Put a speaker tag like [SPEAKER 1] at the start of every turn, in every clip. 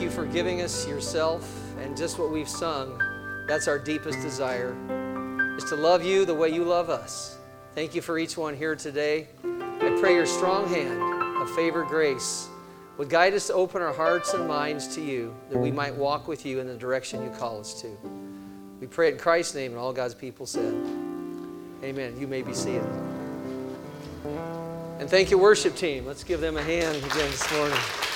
[SPEAKER 1] you for giving us yourself and just what we've sung. That's our deepest desire, is to love you the way you love us. Thank you for each one here today. I pray your strong hand of favor, grace would guide us to open our hearts and minds to you, that we might walk with you in the direction you call us to. We pray in Christ's name, and all God's people said, Amen. You may be seated. And thank you, worship team. Let's give them a hand again this morning.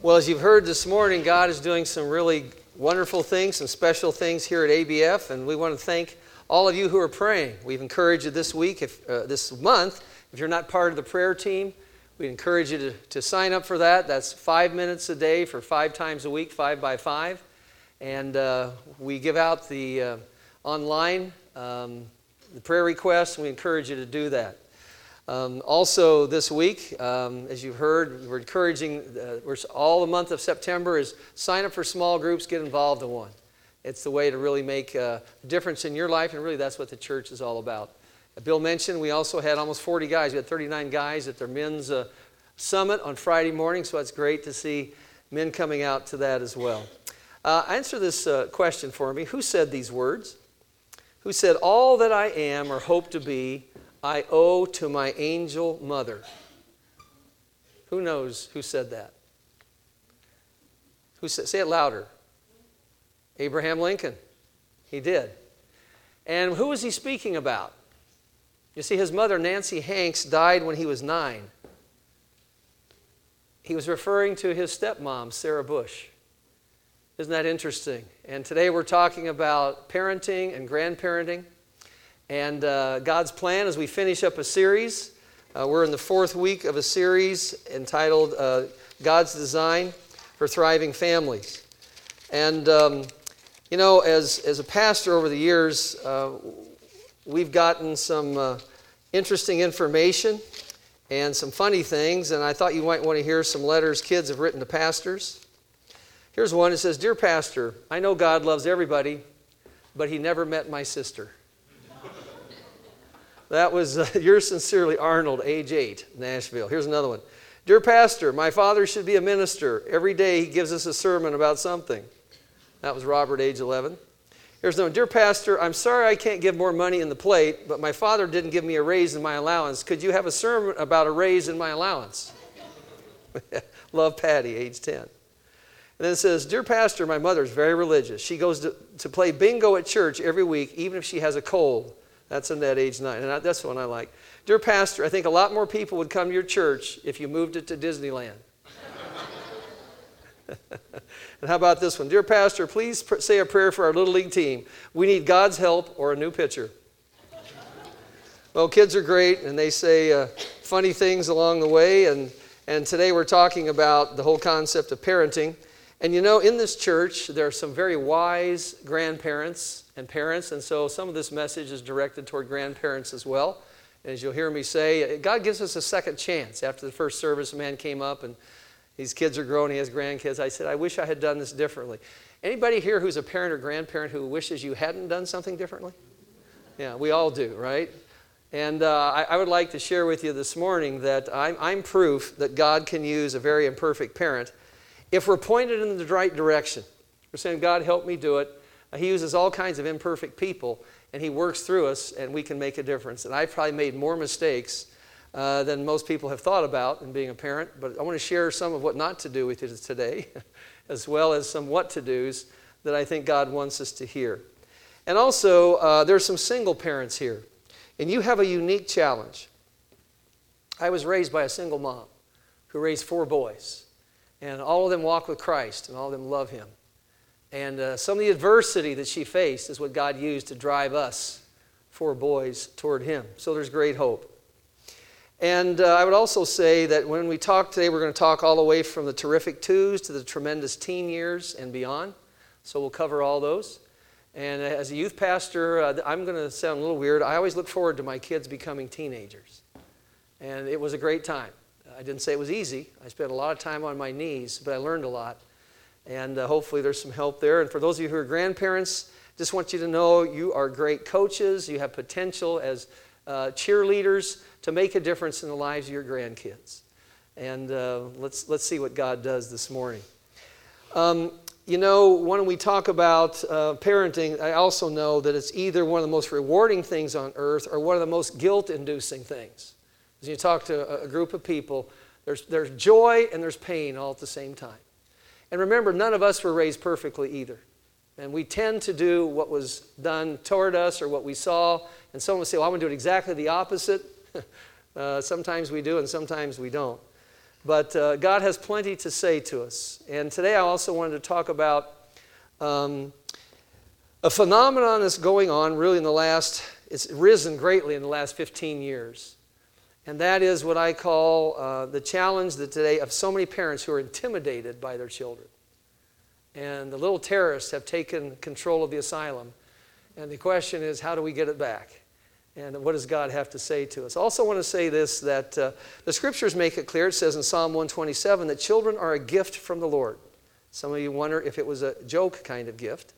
[SPEAKER 1] Well, as you've heard this morning, God is doing some really wonderful things, some special things here at ABF, and we want to thank all of you who are praying. We've encouraged you this week, if, uh, this month, if you're not part of the prayer team, we encourage you to, to sign up for that. That's five minutes a day for five times a week, five by five. And uh, we give out the uh, online um, the prayer requests, we encourage you to do that. Um, also, this week, um, as you've heard, we're encouraging, uh, we're, all the month of September is sign up for small groups, get involved in one. It's the way to really make a difference in your life, and really that's what the church is all about. Bill mentioned we also had almost 40 guys. We had 39 guys at their men's uh, summit on Friday morning, so it's great to see men coming out to that as well. Uh, answer this uh, question for me. Who said these words? Who said, All that I am or hope to be, I owe to my angel mother? Who knows who said that? Who said, say it louder. Abraham Lincoln. He did. And who was he speaking about? You see, his mother, Nancy Hanks, died when he was nine. He was referring to his stepmom, Sarah Bush. Isn't that interesting? And today we're talking about parenting and grandparenting. And uh, God's plan as we finish up a series. Uh, we're in the fourth week of a series entitled uh, God's Design for Thriving Families. And, um, you know, as, as a pastor over the years, uh, we've gotten some uh, interesting information and some funny things, and I thought you might want to hear some letters kids have written to pastors. Here's one. It says Dear Pastor, I know God loves everybody, but He never met my sister. That was uh, yours sincerely, Arnold, age 8, Nashville. Here's another one. Dear Pastor, my father should be a minister. Every day he gives us a sermon about something. That was Robert, age 11. Here's another one. Dear Pastor, I'm sorry I can't give more money in the plate, but my father didn't give me a raise in my allowance. Could you have a sermon about a raise in my allowance? Love Patty, age 10. And then it says, Dear Pastor, my mother is very religious. She goes to, to play bingo at church every week, even if she has a cold. That's in that age nine. And I, that's the one I like. Dear Pastor, I think a lot more people would come to your church if you moved it to Disneyland. and how about this one? Dear Pastor, please pr- say a prayer for our Little League team. We need God's help or a new pitcher. well, kids are great, and they say uh, funny things along the way. And, and today we're talking about the whole concept of parenting. And you know, in this church, there are some very wise grandparents and parents, and so some of this message is directed toward grandparents as well. As you'll hear me say, God gives us a second chance. After the first service, a man came up and these kids are growing, he has grandkids. I said, I wish I had done this differently. Anybody here who's a parent or grandparent who wishes you hadn't done something differently? Yeah, we all do, right? And uh, I, I, would like to share with you this morning that I'm, I'm proof that God can use a very imperfect parent if we're pointed in the right direction, we're saying, God, help me do it. He uses all kinds of imperfect people, and He works through us, and we can make a difference. And I've probably made more mistakes uh, than most people have thought about in being a parent, but I want to share some of what not to do with you today, as well as some what to dos that I think God wants us to hear. And also, uh, there's some single parents here, and you have a unique challenge. I was raised by a single mom who raised four boys. And all of them walk with Christ, and all of them love Him. And uh, some of the adversity that she faced is what God used to drive us, four boys, toward Him. So there's great hope. And uh, I would also say that when we talk today, we're going to talk all the way from the terrific twos to the tremendous teen years and beyond. So we'll cover all those. And as a youth pastor, uh, I'm going to sound a little weird. I always look forward to my kids becoming teenagers. And it was a great time. I didn't say it was easy. I spent a lot of time on my knees, but I learned a lot. And uh, hopefully there's some help there. And for those of you who are grandparents, just want you to know you are great coaches. You have potential as uh, cheerleaders to make a difference in the lives of your grandkids. And uh, let's, let's see what God does this morning. Um, you know, when we talk about uh, parenting, I also know that it's either one of the most rewarding things on earth or one of the most guilt inducing things. As you talk to a, a group of people, there's, there's joy and there's pain all at the same time. And remember, none of us were raised perfectly either. And we tend to do what was done toward us or what we saw. And someone would say, Well, I'm going to do it exactly the opposite. uh, sometimes we do, and sometimes we don't. But uh, God has plenty to say to us. And today I also wanted to talk about um, a phenomenon that's going on really in the last, it's risen greatly in the last 15 years. And that is what I call uh, the challenge that today of so many parents who are intimidated by their children. And the little terrorists have taken control of the asylum. And the question is, how do we get it back? And what does God have to say to us? I also want to say this that uh, the scriptures make it clear. It says in Psalm 127 that children are a gift from the Lord. Some of you wonder if it was a joke kind of gift.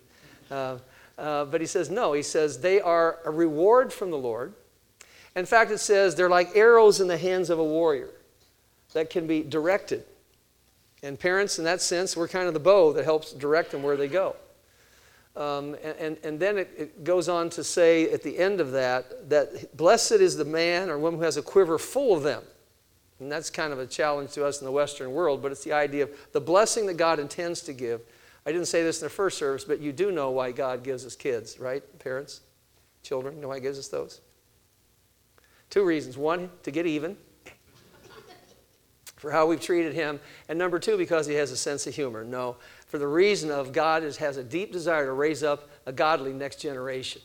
[SPEAKER 1] Uh, uh, but he says, no. He says they are a reward from the Lord. In fact, it says they're like arrows in the hands of a warrior that can be directed. And parents, in that sense, we're kind of the bow that helps direct them where they go. Um, and, and, then it, it, goes on to say at the end of that, that blessed is the man or woman who has a quiver full of them. And that's kind of a challenge to us in the Western world, but it's the idea of the blessing that God intends to give. I didn't say this in the first service, but you do know why God gives us kids, right? Parents, children, you know why He gives us those? Two reasons. One, to get even for how we've treated Him. And number two, because He has a sense of humor. No, for the reason of God is, has a deep desire to raise up a godly next generation.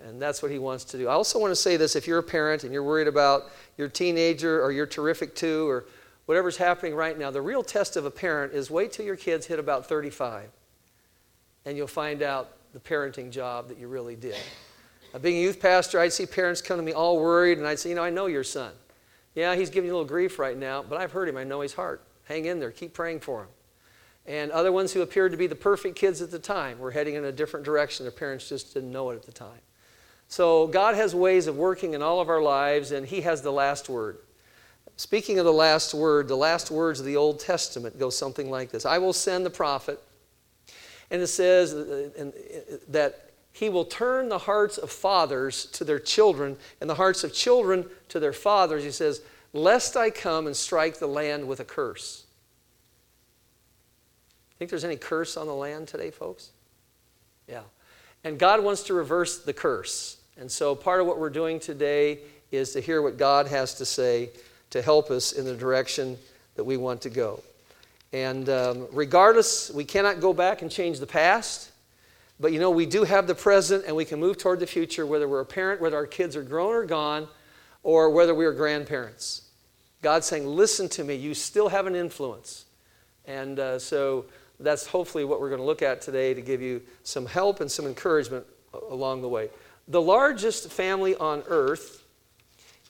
[SPEAKER 1] And that's what he wants to do. I also want to say this if you're a parent and you're worried about your teenager or your terrific two or whatever's happening right now, the real test of a parent is wait till your kids hit about 35 and you'll find out the parenting job that you really did. Uh, being a youth pastor, I'd see parents come to me all worried and I'd say, You know, I know your son. Yeah, he's giving you a little grief right now, but I've heard him. I know his heart. Hang in there. Keep praying for him and other ones who appeared to be the perfect kids at the time were heading in a different direction. Their parents just didn't know it at the time. So God has ways of working in all of our lives, and He has the last word. Speaking of the last word, the last words of the Old Testament go something like this I will send the prophet, and it says uh, uh, that he will turn the hearts of fathers to their children, and the hearts of children to their fathers. He says, Lest I come and strike the land with a curse. Think there's any curse on the land today, folks? Yeah. And God wants to reverse the curse. And so part of what we're doing today is to hear what God has to say to help us in the direction that we want to go. And um, regardless, we cannot go back and change the past. But you know, we do have the present and we can move toward the future, whether we're a parent, whether our kids are grown or gone, or whether we are grandparents. God's saying, Listen to me, you still have an influence. And uh, so that's hopefully what we're going to look at today to give you some help and some encouragement along the way. The largest family on earth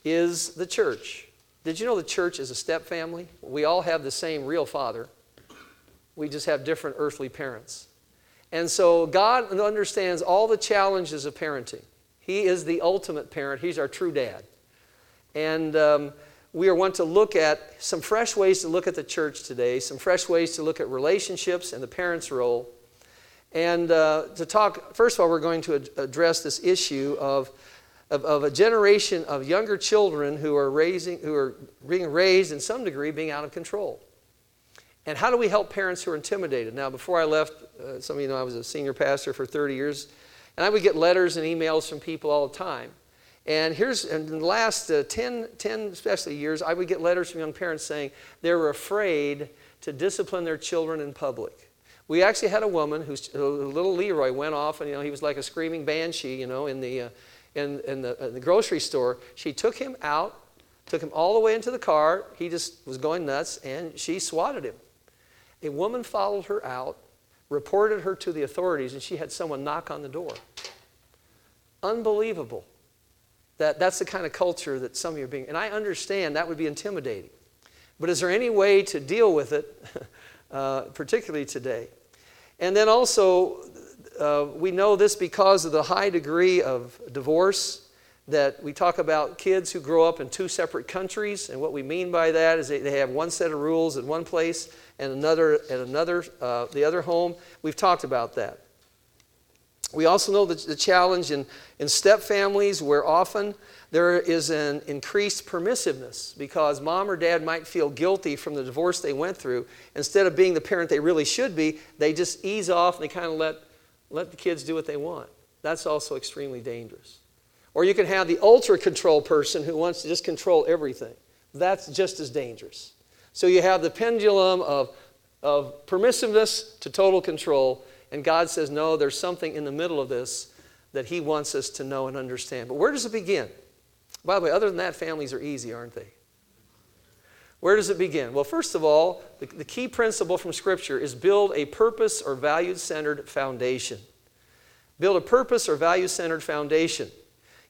[SPEAKER 1] is the church. Did you know the church is a step family? We all have the same real father, we just have different earthly parents. And so God understands all the challenges of parenting. He is the ultimate parent, He's our true dad. And um, we are want to look at some fresh ways to look at the church today, some fresh ways to look at relationships and the parent's role. And uh, to talk, first of all, we're going to ad- address this issue of, of, of, a generation of younger children who are, raising, who are being raised in some degree being out of control. And how do we help parents who are intimidated? Now, before I left, uh, some of you know I was a senior pastor for 30 years, and I would get letters and emails from people all the time. And here's in the last uh, 10, 10, especially years, I would get letters from young parents saying they were afraid to discipline their children in public. We actually had a woman whose little Leroy went off, and you know he was like a screaming banshee, you know, in the uh, in, in the, in the grocery store. She took him out, took him all the way into the car. He just was going nuts, and she swatted him. A woman followed her out, reported her to the authorities, and she had someone knock on the door. Unbelievable. That, that's the kind of culture that some of you are being, and I understand that would be intimidating. But is there any way to deal with it, uh, particularly today? And then also, uh, we know this because of the high degree of divorce. That we talk about kids who grow up in two separate countries, and what we mean by that is they, they have one set of rules in one place and another at another, uh, the other home. We've talked about that. We also know the, the challenge in, in step families where often there is an increased permissiveness because mom or dad might feel guilty from the divorce they went through. Instead of being the parent they really should be, they just ease off and they kind of let, let the kids do what they want. That's also extremely dangerous. Or you can have the ultra control person who wants to just control everything. That's just as dangerous. So you have the pendulum of, of permissiveness to total control, and God says, no, there's something in the middle of this that He wants us to know and understand. But where does it begin? By the way, other than that, families are easy, aren't they? Where does it begin? Well, first of all, the, the key principle from Scripture is build a purpose or value centered foundation. Build a purpose or value centered foundation.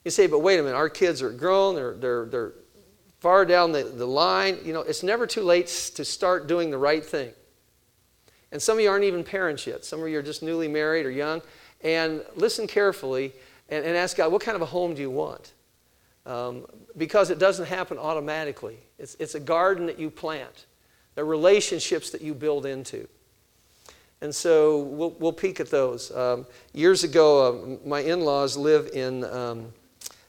[SPEAKER 1] You say, but wait a minute, our kids are grown, they're, they're, they're far down the, the line. You know, it's never too late to start doing the right thing. And some of you aren't even parents yet. Some of you are just newly married or young. And listen carefully and, and ask God, what kind of a home do you want? Um, because it doesn't happen automatically. It's, it's a garden that you plant, the relationships that you build into. And so we'll, we'll peek at those. Um, years ago, uh, my in laws live in um,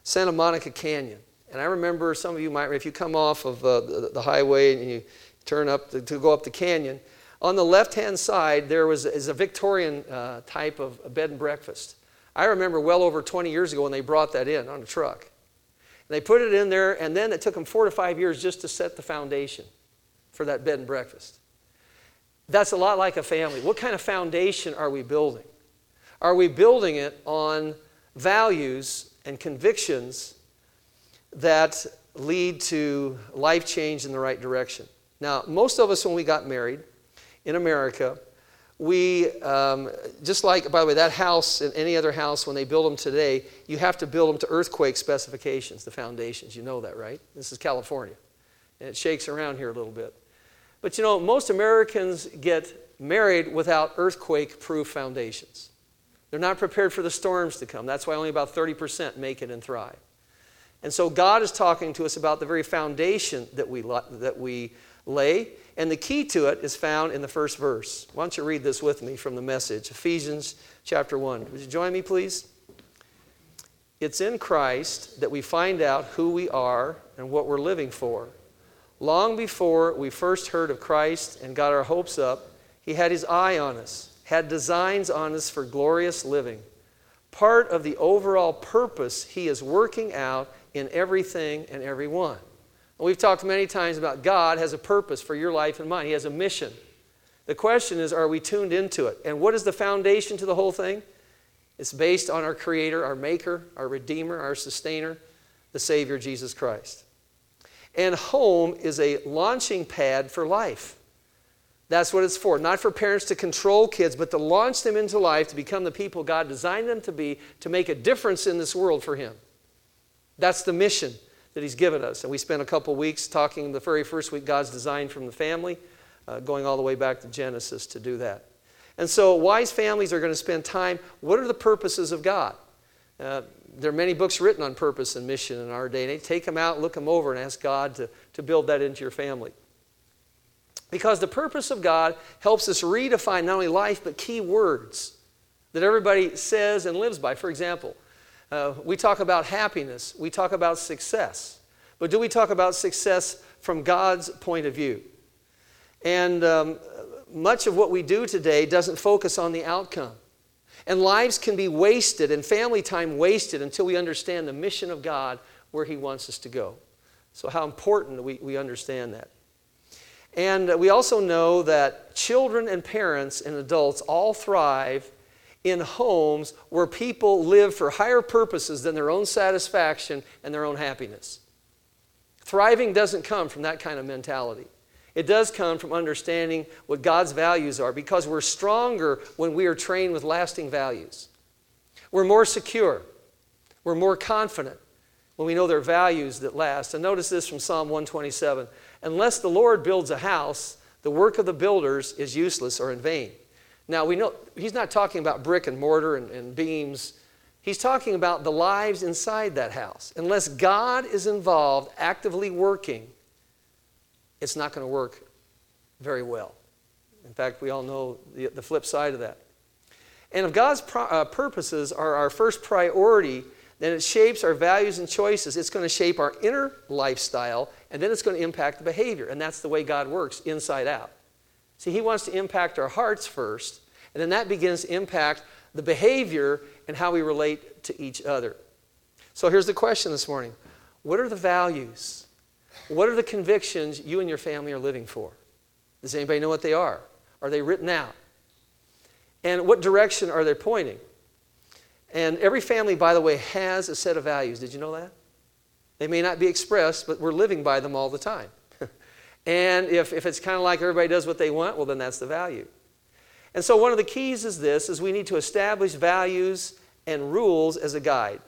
[SPEAKER 1] Santa Monica Canyon. And I remember some of you might, if you come off of uh, the, the, highway and you turn up to, to, go up the canyon, on the left hand side there was is a Victorian uh, type of bed and breakfast. I remember well over 20 years ago when they brought that in on a truck. They put it in there, and then it took them four to five years just to set the foundation for that bed and breakfast. That's a lot like a family. What kind of foundation are we building? Are we building it on values and convictions that lead to life change in the right direction? Now, most of us, when we got married in America, we, um, just like, by the way, that house and any other house, when they build them today, you have to build them to earthquake specifications, the foundations. You know that, right? This is California. And it shakes around here a little bit. But you know, most Americans get married without earthquake proof foundations. They're not prepared for the storms to come. That's why only about 30% make it and thrive. And so God is talking to us about the very foundation that we, that we lay. And the key to it is found in the first verse. Why don't you read this with me from the message? Ephesians chapter 1. Would you join me, please? It's in Christ that we find out who we are and what we're living for. Long before we first heard of Christ and got our hopes up, He had His eye on us, had designs on us for glorious living. Part of the overall purpose He is working out in everything and everyone. We've talked many times about God has a purpose for your life and mine. He has a mission. The question is, are we tuned into it? And what is the foundation to the whole thing? It's based on our Creator, our Maker, our Redeemer, our Sustainer, the Savior, Jesus Christ. And home is a launching pad for life. That's what it's for. Not for parents to control kids, but to launch them into life to become the people God designed them to be, to make a difference in this world for Him. That's the mission that He's given us. And we spent a couple weeks talking the very first week, God's design from the family, uh, going all the way back to Genesis to do that. And so, wise families are going to spend time. What are the purposes of God? Uh, there are many books written on purpose and mission in our day and age. Take them out, look them over, and ask God to, to build that into your family. Because the purpose of God helps us redefine not only life, but key words that everybody says and lives by. For example, uh, we talk about happiness, we talk about success. But do we talk about success from God's point of view? And um, much of what we do today doesn't focus on the outcome. And lives can be wasted and family time wasted until we understand the mission of God where He wants us to go. So, how important we, we understand that. And we also know that children and parents and adults all thrive in homes where people live for higher purposes than their own satisfaction and their own happiness. Thriving doesn't come from that kind of mentality. It does come from understanding what God's values are because we're stronger when we are trained with lasting values. We're more secure. We're more confident when we know there are values that last. And notice this from Psalm 127 Unless the Lord builds a house, the work of the builders is useless or in vain. Now, we know he's not talking about brick and mortar and, and beams He's talking about the lives inside that house. Unless God is involved, actively working, it's not going to work very well. In fact, we all know the, the flip side of that. And if God's pro- uh, purposes are our first priority, then it shapes our values and choices. It's going to shape our inner lifestyle, and then it's going to impact the behavior. And that's the way God works, inside out. See, He wants to impact our hearts first, and then that begins to impact the behavior and how we relate to each other. So here's the question this morning What are the values? What are the convictions you and your family are living for? Does anybody know what they are? Are they written out? And what direction are they pointing? And every family, by the way, has a set of values. Did you know that? They may not be expressed, but we're living by them all the time. and if, if it's kind of like everybody does what they want, well, then that's the value. And so one of the keys is this, is we need to establish values and rules as a guide.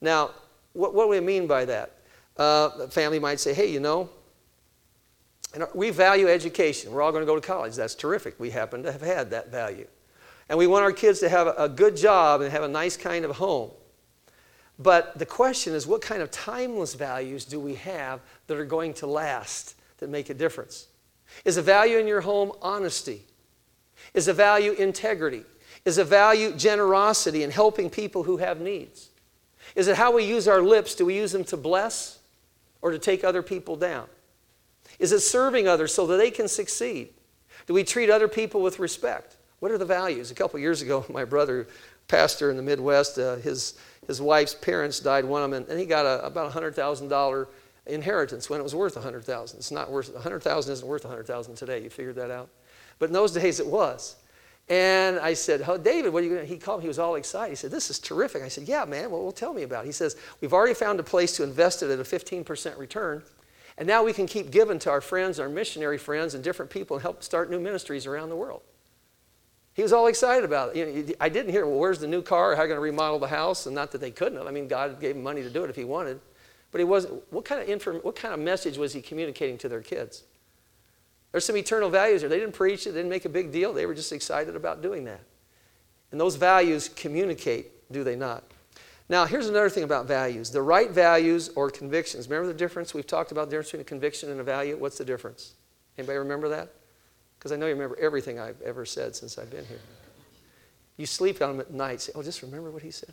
[SPEAKER 1] Now, what, what do we mean by that? Uh, a family might say, hey, you know, we value education. We're all going to go to college. That's terrific. We happen to have had that value. And we want our kids to have a good job and have a nice kind of home. But the question is, what kind of timeless values do we have that are going to last, that make a difference? Is a value in your home honesty? Is a value integrity? Is a value generosity and helping people who have needs? Is it how we use our lips? Do we use them to bless or to take other people down? Is it serving others so that they can succeed? Do we treat other people with respect? What are the values? A couple years ago, my brother, pastor in the Midwest, uh, his, his wife's parents died, one of them, and he got a, about a $100,000 inheritance when it was worth 100000 It's not worth, 100000 isn't worth 100000 today. You figured that out? But in those days it was. And I said, oh, David, what are you going to? He called me. He was all excited. He said, This is terrific. I said, Yeah, man. Well, well, tell me about it. He says, We've already found a place to invest it at a 15% return. And now we can keep giving to our friends, our missionary friends, and different people and help start new ministries around the world. He was all excited about it. You know, I didn't hear, well, where's the new car? How are you going to remodel the house? And not that they couldn't have. I mean, God gave him money to do it if he wanted. But he wasn't, what kind of, inform, what kind of message was he communicating to their kids? There's some eternal values there. They didn't preach it, they didn't make a big deal. They were just excited about doing that. And those values communicate, do they not? Now, here's another thing about values the right values or convictions. Remember the difference? We've talked about the difference between a conviction and a value. What's the difference? Anybody remember that? Because I know you remember everything I've ever said since I've been here. You sleep on them at night, say, oh, just remember what he said.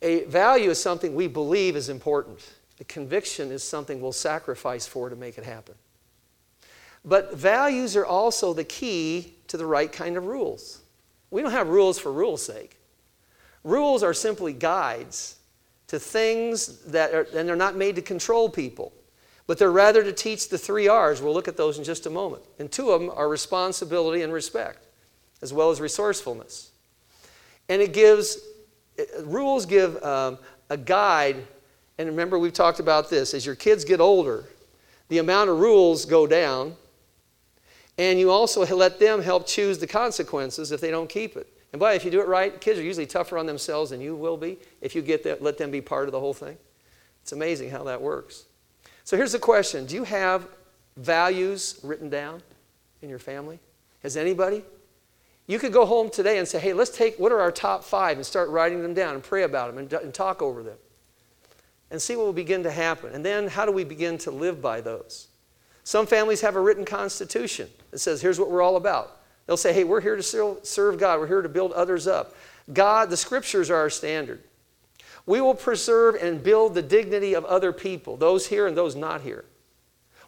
[SPEAKER 1] A value is something we believe is important. A conviction is something we'll sacrifice for to make it happen. But values are also the key to the right kind of rules. We don't have rules for rules' sake. Rules are simply guides to things that are, and they're not made to control people, but they're rather to teach the three R's. We'll look at those in just a moment. And two of them are responsibility and respect, as well as resourcefulness. And it gives, rules give um, a guide, and remember we've talked about this. As your kids get older, the amount of rules go down, and you also let them help choose the consequences if they don't keep it. And boy, if you do it right, kids are usually tougher on themselves than you will be if you get that, let them be part of the whole thing. It's amazing how that works. So here's the question Do you have values written down in your family? Has anybody? You could go home today and say, hey, let's take what are our top five and start writing them down and pray about them and, and talk over them and see what will begin to happen. And then how do we begin to live by those? Some families have a written constitution that says, here's what we're all about. They'll say, hey, we're here to serve God, we're here to build others up. God, the scriptures are our standard. We will preserve and build the dignity of other people, those here and those not here.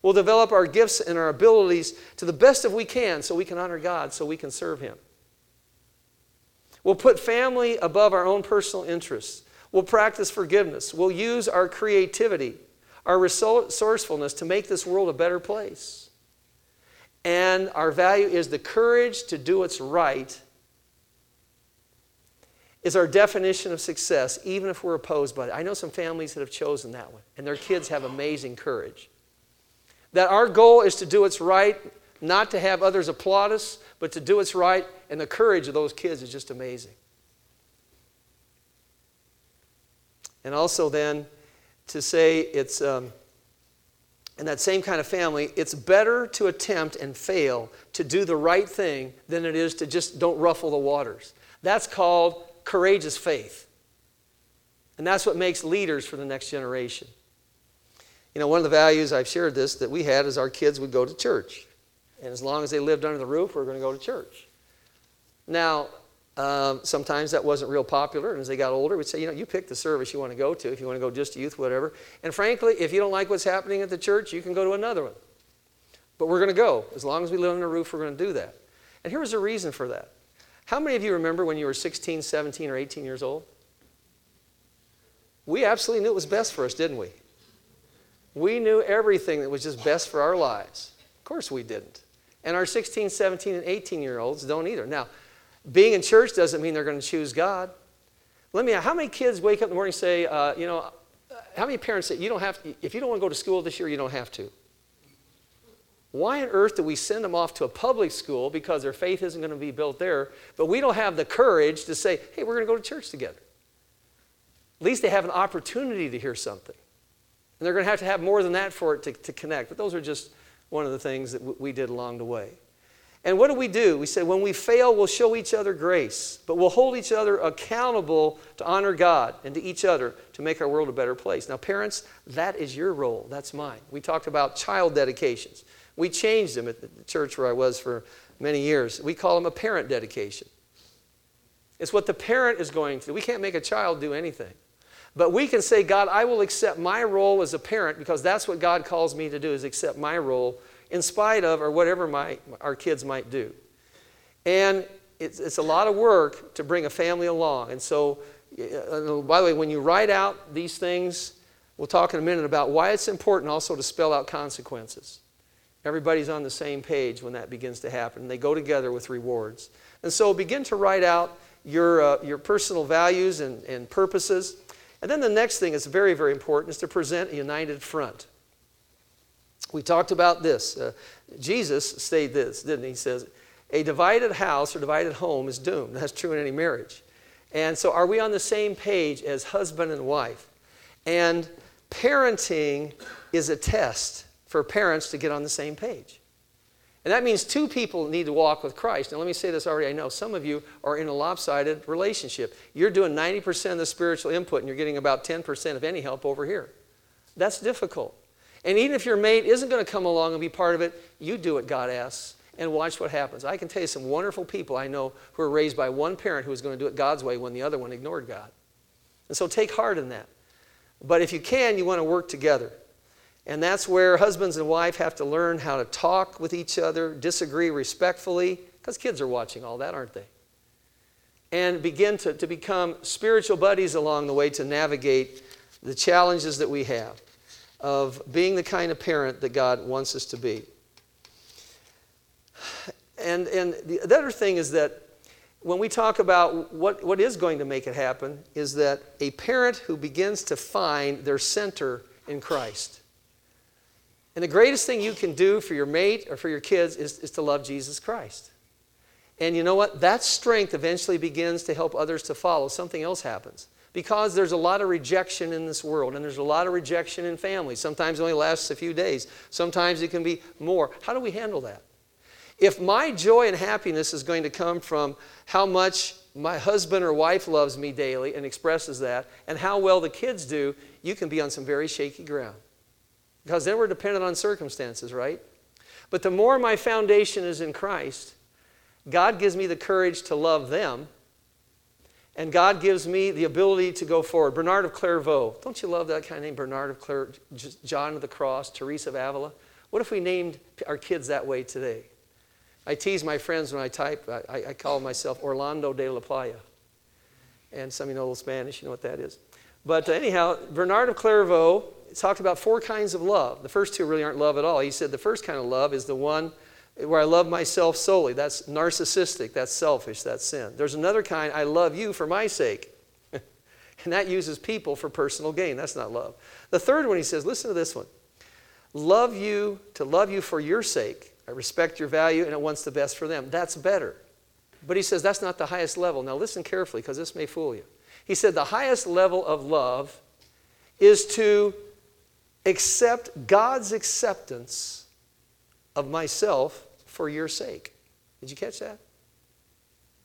[SPEAKER 1] We'll develop our gifts and our abilities to the best of we can so we can honor God, so we can serve Him. We'll put family above our own personal interests. We'll practice forgiveness. We'll use our creativity our resourcefulness to make this world a better place. And our value is the courage to do what's right is our definition of success, even if we're opposed by it. I know some families that have chosen that one, and their kids have amazing courage. That our goal is to do what's right, not to have others applaud us, but to do what's right, and the courage of those kids is just amazing. And also, then, to say it's um, in that same kind of family, it's better to attempt and fail to do the right thing than it is to just don't ruffle the waters. That's called courageous faith. And that's what makes leaders for the next generation. You know, one of the values I've shared this that we had is our kids would go to church. And as long as they lived under the roof, we are going to go to church. Now, um, sometimes that wasn't real popular, and as they got older, we'd say, you know, you pick the service you want to go to. If you want to go just to youth, whatever. And frankly, if you don't like what's happening at the church, you can go to another one. But we're going to go. As long as we live under the roof, we're going to do that. And here was a reason for that. How many of you remember when you were 16, 17, or 18 years old? We absolutely knew it was best for us, didn't we? We knew everything that was just best for our lives. Of course we didn't. And our 16, 17, and 18 year olds don't either. Now, being in church doesn't mean they're going to choose God. Let me ask, how many kids wake up in the morning and say, uh, you know, how many parents say, you don't have to, if you don't want to go to school this year, you don't have to? Why on earth do we send them off to a public school because their faith isn't going to be built there, but we don't have the courage to say, hey, we're going to go to church together? At least they have an opportunity to hear something. And they're going to have to have more than that for it to, to connect. But those are just one of the things that w- we did along the way. And what do we do? We say, when we fail, we'll show each other grace, but we'll hold each other accountable to honor God and to each other to make our world a better place. Now, parents, that is your role. That's mine. We talked about child dedications. We changed them at the church where I was for many years. We call them a parent dedication. It's what the parent is going do. We can't make a child do anything. But we can say, God, I will accept my role as a parent because that's what God calls me to do is accept my role in spite of or whatever my, our kids might do. And it's, it's a lot of work to bring a family along. And so, uh, by the way, when you write out these things, we'll talk in a minute about why it's important also to spell out consequences. Everybody's on the same page when that begins to happen. They go together with rewards. And so begin to write out your, uh, your personal values and, and purposes. And then the next thing is very, very important is to present a united front. We talked about this. Uh, Jesus stated this, didn't he? He says, a divided house or divided home is doomed. That's true in any marriage. And so, are we on the same page as husband and wife? And parenting is a test for parents to get on the same page. And that means two people need to walk with Christ. Now, let me say this already. I know some of you are in a lopsided relationship. You're doing 90% of the spiritual input and you're getting about 10% of any help over here. That's difficult. And even if your mate isn't going to come along and be part of it, you do what God asks and watch what happens. I can tell you some wonderful people I know who were raised by one parent who was going to do it God's way when the other one ignored God. And so take heart in that. But if you can, you want to work together. And that's where husbands and wife have to learn how to talk with each other, disagree respectfully, because kids are watching all that, aren't they? And begin to, to become spiritual buddies along the way to navigate the challenges that we have of being the kind of parent that God wants us to be. And, and the, the other thing is that when we talk about what, what is going to make it happen, is that a parent who begins to find their center in Christ. And the greatest thing you can do for your mate or for your kids is, is to love Jesus Christ. And you know what? That strength eventually begins to help others to follow. Something else happens. Because there's a lot of rejection in this world, and there's a lot of rejection in families. Sometimes it only lasts a few days, sometimes it can be more. How do we handle that? If my joy and happiness is going to come from how much my husband or wife loves me daily and expresses that, and how well the kids do, you can be on some very shaky ground. Because then we're dependent on circumstances, right? But the more my foundation is in Christ, God gives me the courage to love them, and God gives me the ability to go forward. Bernard of Clairvaux, don't you love that kind of name? Bernard of Clair, John of the Cross, Teresa of Avila. What if we named our kids that way today? I tease my friends when I type, I, I call myself Orlando de la Playa. And some of you know a little Spanish, you know what that is. But anyhow, Bernard of Clairvaux talked about four kinds of love. The first two really aren't love at all. He said the first kind of love is the one where I love myself solely. That's narcissistic, that's selfish, that's sin. There's another kind, I love you for my sake. and that uses people for personal gain. That's not love. The third one, he says, listen to this one. Love you to love you for your sake. I respect your value and it wants the best for them. That's better. But he says that's not the highest level. Now listen carefully because this may fool you. He said the highest level of love is to accept God's acceptance of myself for your sake. Did you catch that?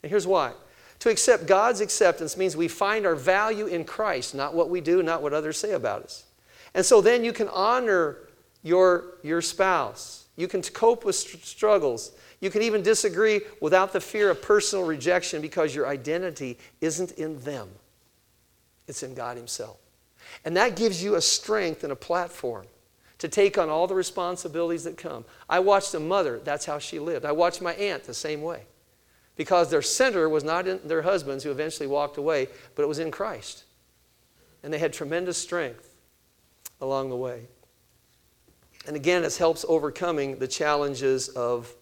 [SPEAKER 1] And here's why To accept God's acceptance means we find our value in Christ, not what we do, not what others say about us. And so then you can honor your, your spouse. You can cope with struggles. You can even disagree without the fear of personal rejection because your identity isn't in them, it's in God Himself. And that gives you a strength and a platform to take on all the responsibilities that come. I watched a mother, that's how she lived. I watched my aunt the same way. Because their center was not in their husbands who eventually walked away, but it was in Christ. And they had tremendous strength along the way. And again, it helps overcoming the challenges of,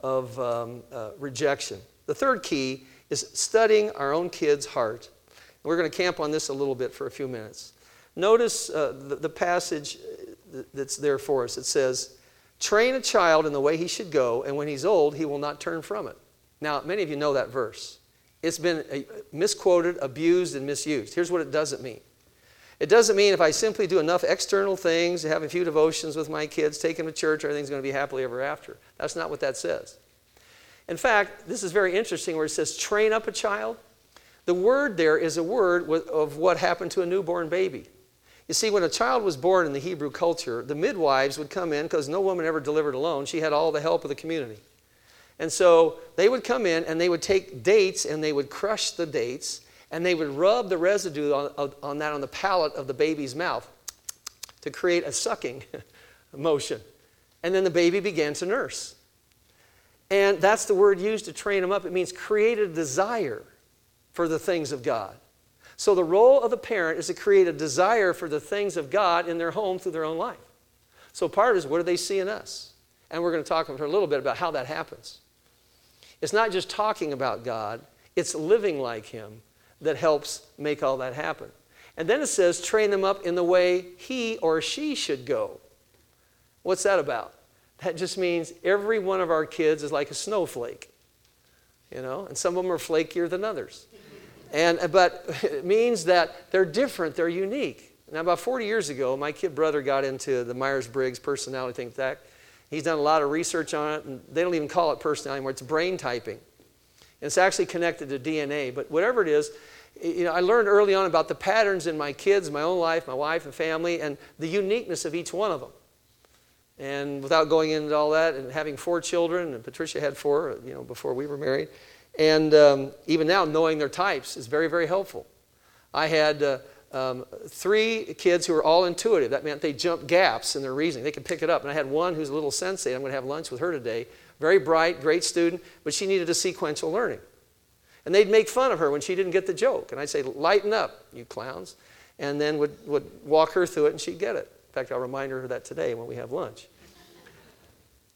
[SPEAKER 1] of um, uh, rejection. The third key is studying our own kid's heart. And we're going to camp on this a little bit for a few minutes. Notice uh, the, the passage that's there for us. It says, Train a child in the way he should go, and when he's old, he will not turn from it. Now, many of you know that verse. It's been uh, misquoted, abused, and misused. Here's what it doesn't mean it doesn't mean if I simply do enough external things, have a few devotions with my kids, take them to church, everything's going to be happily ever after. That's not what that says. In fact, this is very interesting where it says train up a child. The word there is a word of what happened to a newborn baby. You see, when a child was born in the Hebrew culture, the midwives would come in because no woman ever delivered alone. She had all the help of the community. And so they would come in and they would take dates and they would crush the dates and they would rub the residue on, on that on the palate of the baby's mouth to create a sucking motion. And then the baby began to nurse. And that's the word used to train them up. It means create a desire for the things of God. So the role of the parent is to create a desire for the things of God in their home through their own life. So part of it is what do they see in us? And we're going to talk a little bit about how that happens. It's not just talking about God, it's living like Him that helps make all that happen. And then it says, train them up in the way he or she should go. What's that about? That just means every one of our kids is like a snowflake, you know, and some of them are flakier than others. And, uh, but it means that they're different, they're unique. Now, about 40 years ago, my kid brother got into the Myers Briggs personality thing. That he's done a lot of research on it, and they don't even call it personality anymore. It's brain typing. And it's actually connected to DNA. But whatever it is, you know, I learned early on about the patterns in my kids, my own life, my wife and family, and the uniqueness of each one of them. And without going into all that, and having four children, and Patricia had four, uh, you know, before we were married, and um, even now knowing their types is very, very helpful. I had uh, um, three kids who were all intuitive. That meant they jumped gaps in their reasoning. They could pick it up. And I had one who's a little sensei. I'm going to have lunch with her today. Very bright, great student, but she needed a sequential learning. And they'd make fun of her when she didn't get the joke. And I'd say, Lighten up, you clowns. And then would, would walk her through it and she'd get it. In fact, I'll remind her of that today when we have lunch.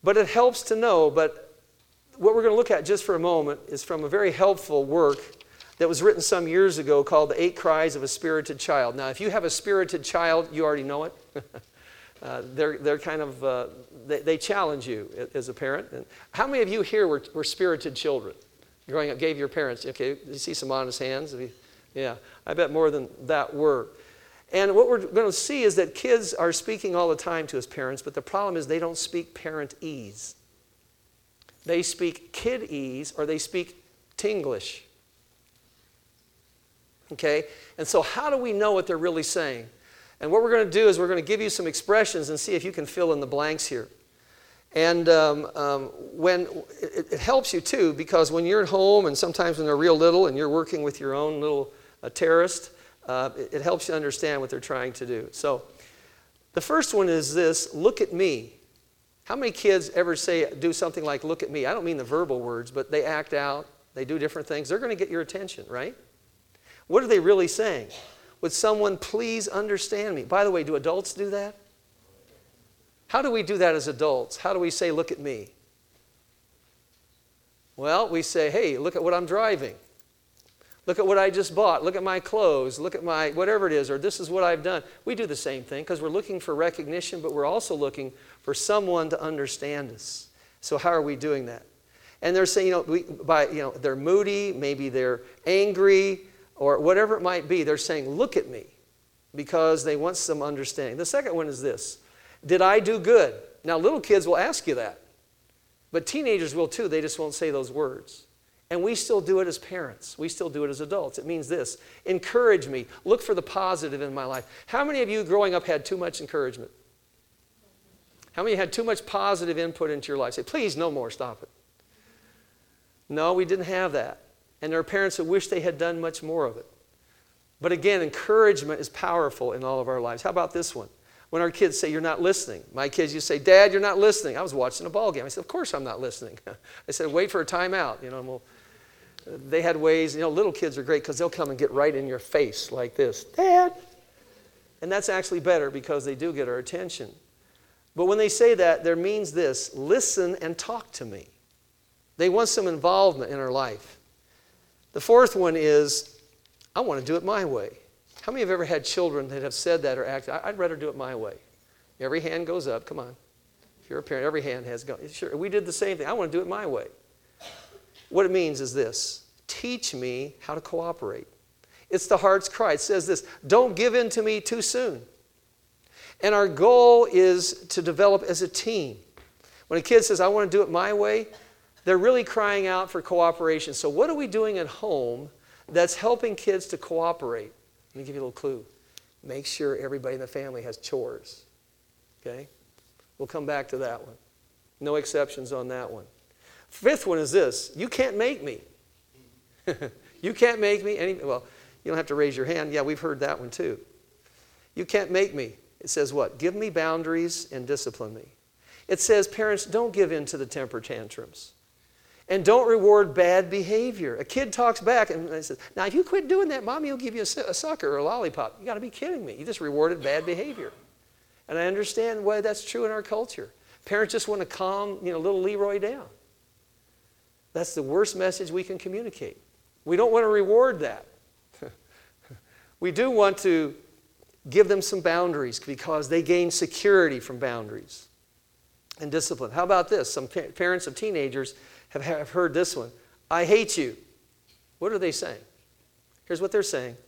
[SPEAKER 1] But it helps to know. But what we're going to look at just for a moment is from a very helpful work that was written some years ago called The Eight Cries of a Spirited Child. Now, if you have a spirited child, you already know it. uh, they're, they're kind of, uh, they, they, challenge you as a parent. And how many of you here were, were spirited children? growing up gave your parents, okay, you see some honest hands? Yeah, I bet more than that were. And what we're going to see is that kids are speaking all the time to us parents, but the problem is they don't speak parent ease. They speak kid ease or they speak tinglish. Okay? And so, how do we know what they're really saying? And what we're going to do is we're going to give you some expressions and see if you can fill in the blanks here. And um, um, when it, it, helps you too, because when you're at home and sometimes when they're real little and you're working with your own little uh, terrorist, uh, it, it helps you understand what they're trying to do. So the first one is this look at me. How many kids ever say, do something like, look at me? I don't mean the verbal words, but they act out, they do different things. They're going to get your attention, right? What are they really saying? Would someone please understand me? By the way, do adults do that? How do we do that as adults? How do we say, look at me? Well, we say, hey, look at what I'm driving. Look at what I just bought. Look at my clothes. Look at my whatever it is, or this is what I've done. We do the same thing because we're looking for recognition, but we're also looking for someone to understand us. So, how are we doing that? And they're saying, you know, we, by, you know, they're moody, maybe they're angry, or whatever it might be. They're saying, look at me, because they want some understanding. The second one is this did I do good? Now, little kids will ask you that, but teenagers will too. They just won't say those words. And we still do it as parents. We still do it as adults. It means this encourage me. Look for the positive in my life. How many of you growing up had too much encouragement? How many had too much positive input into your life? Say, please, no more, stop it. No, we didn't have that. And there are parents who wish they had done much more of it. But again, encouragement is powerful in all of our lives. How about this one? When our kids say, You're not listening. My kids to say, Dad, you're not listening. I was watching a ball game. I said, Of course I'm not listening. I said, Wait for a timeout. You know, we'll, they had ways, you know, little kids are great because they'll come and get right in your face like this, Dad. And that's actually better because they do get our attention. But when they say that, there means this listen and talk to me. They want some involvement in our life. The fourth one is, I want to do it my way. How many have ever had children that have said that or acted? I'd rather do it my way. Every hand goes up. Come on. If you're a parent, every hand has gone. Sure, we did the same thing. I want to do it my way. What it means is this teach me how to cooperate. It's the heart's cry. It says this don't give in to me too soon. And our goal is to develop as a team. When a kid says, I want to do it my way, they're really crying out for cooperation. So, what are we doing at home that's helping kids to cooperate? Let me give you a little clue. Make sure everybody in the family has chores. Okay? We'll come back to that one. No exceptions on that one. Fifth one is this you can't make me. you can't make me any well, you don't have to raise your hand. Yeah, we've heard that one too. You can't make me. It says what? Give me boundaries and discipline me. It says, parents, don't give in to the temper tantrums. And don't reward bad behavior. A kid talks back and says, Now, if you quit doing that, mommy will give you a, a sucker or a lollipop. You got to be kidding me. You just rewarded bad behavior. And I understand why that's true in our culture. Parents just want to calm, you know, little Leroy down. That's the worst message we can communicate. We don't want to reward that. we do want to give them some boundaries because they gain security from boundaries and discipline. How about this? Some parents of teenagers have, have heard this one I hate you. What are they saying? Here's what they're saying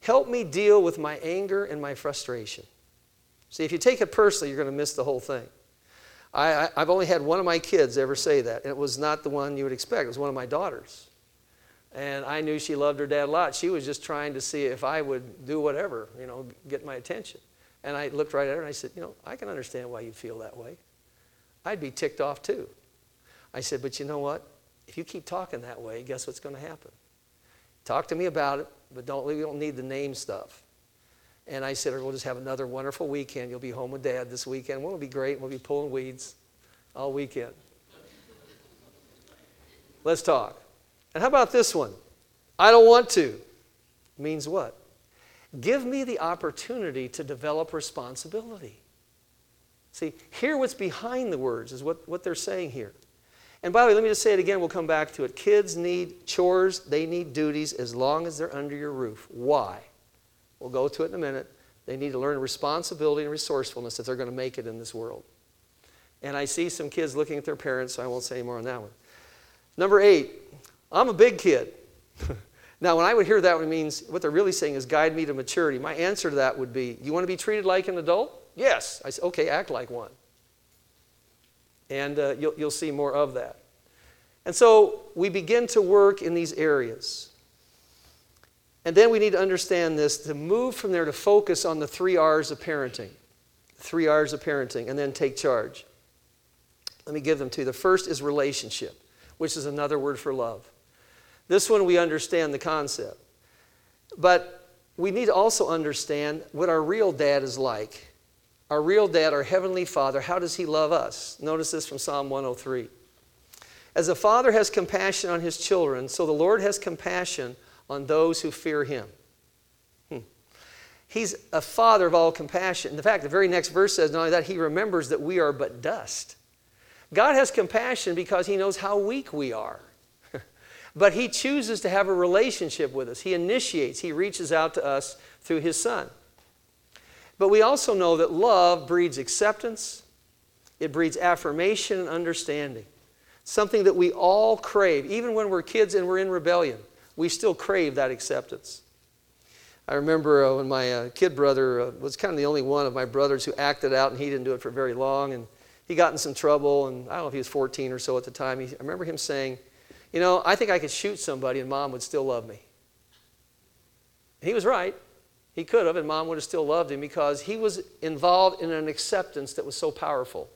[SPEAKER 1] Help me deal with my anger and my frustration. See, if you take it personally, you're going to miss the whole thing. I, have only had one of my kids ever say that, and it was not the one you would expect. It was one of my daughters. And I knew she loved her dad a lot. She was just trying to see if I would do whatever, you know, get my attention. And I looked right at her and I said, You know, I can understand why you feel that way. I'd be ticked off too. I said, But you know what? If you keep talking that way, guess what's going to happen? Talk to me about it, but don't, we don't need the name stuff. And I said, We'll just have another wonderful weekend. You'll be home with dad this weekend. Well, it'll be great. We'll be pulling weeds all weekend. Let's talk. And how about this one? I don't want to. Means what? Give me the opportunity to develop responsibility. See, hear what's behind the words is what, what they're saying here. And by the way, let me just say it again, we'll come back to it. Kids need chores, they need duties as long as they're under your roof. Why? We'll go to it in a minute. They need to learn responsibility and resourcefulness if they're going to make it in this world. And I see some kids looking at their parents, so I won't say any more on that one. Number eight, I'm a big kid. now, when I would hear that, it means what they're really saying is guide me to maturity. My answer to that would be, you want to be treated like an adult? Yes. I say, okay, act like one. And uh, you'll, you'll see more of that. And so we begin to work in these areas. And then we need to understand this to move from there to focus on the three R's of parenting. Three R's of parenting, and then take charge. Let me give them to you. The first is relationship, which is another word for love. This one we understand the concept. But we need to also understand what our real dad is like. Our real dad, our heavenly father, how does he love us? Notice this from Psalm 103. As a father has compassion on his children, so the Lord has compassion on those who fear him. Hmm. He's a father of all compassion. In fact, the very next verse says not only that, he remembers that we are but dust. God has compassion because he knows how weak we are. but he chooses to have a relationship with us. He initiates, he reaches out to us through his son. But we also know that love breeds acceptance, it breeds affirmation and understanding. Something that we all crave, even when we're kids and we're in rebellion we still crave that acceptance. I remember uh, when my uh, kid brother uh, was kind of the only one of my brothers who acted out, and he didn't do it for very long. And he got in some trouble, and I don't know if he was 14 or so at the time. He, I remember him saying, You know, I think I could shoot somebody and mom would still love me. He was right. He could have, and mom would have still loved him because he was involved in an acceptance that was so powerful.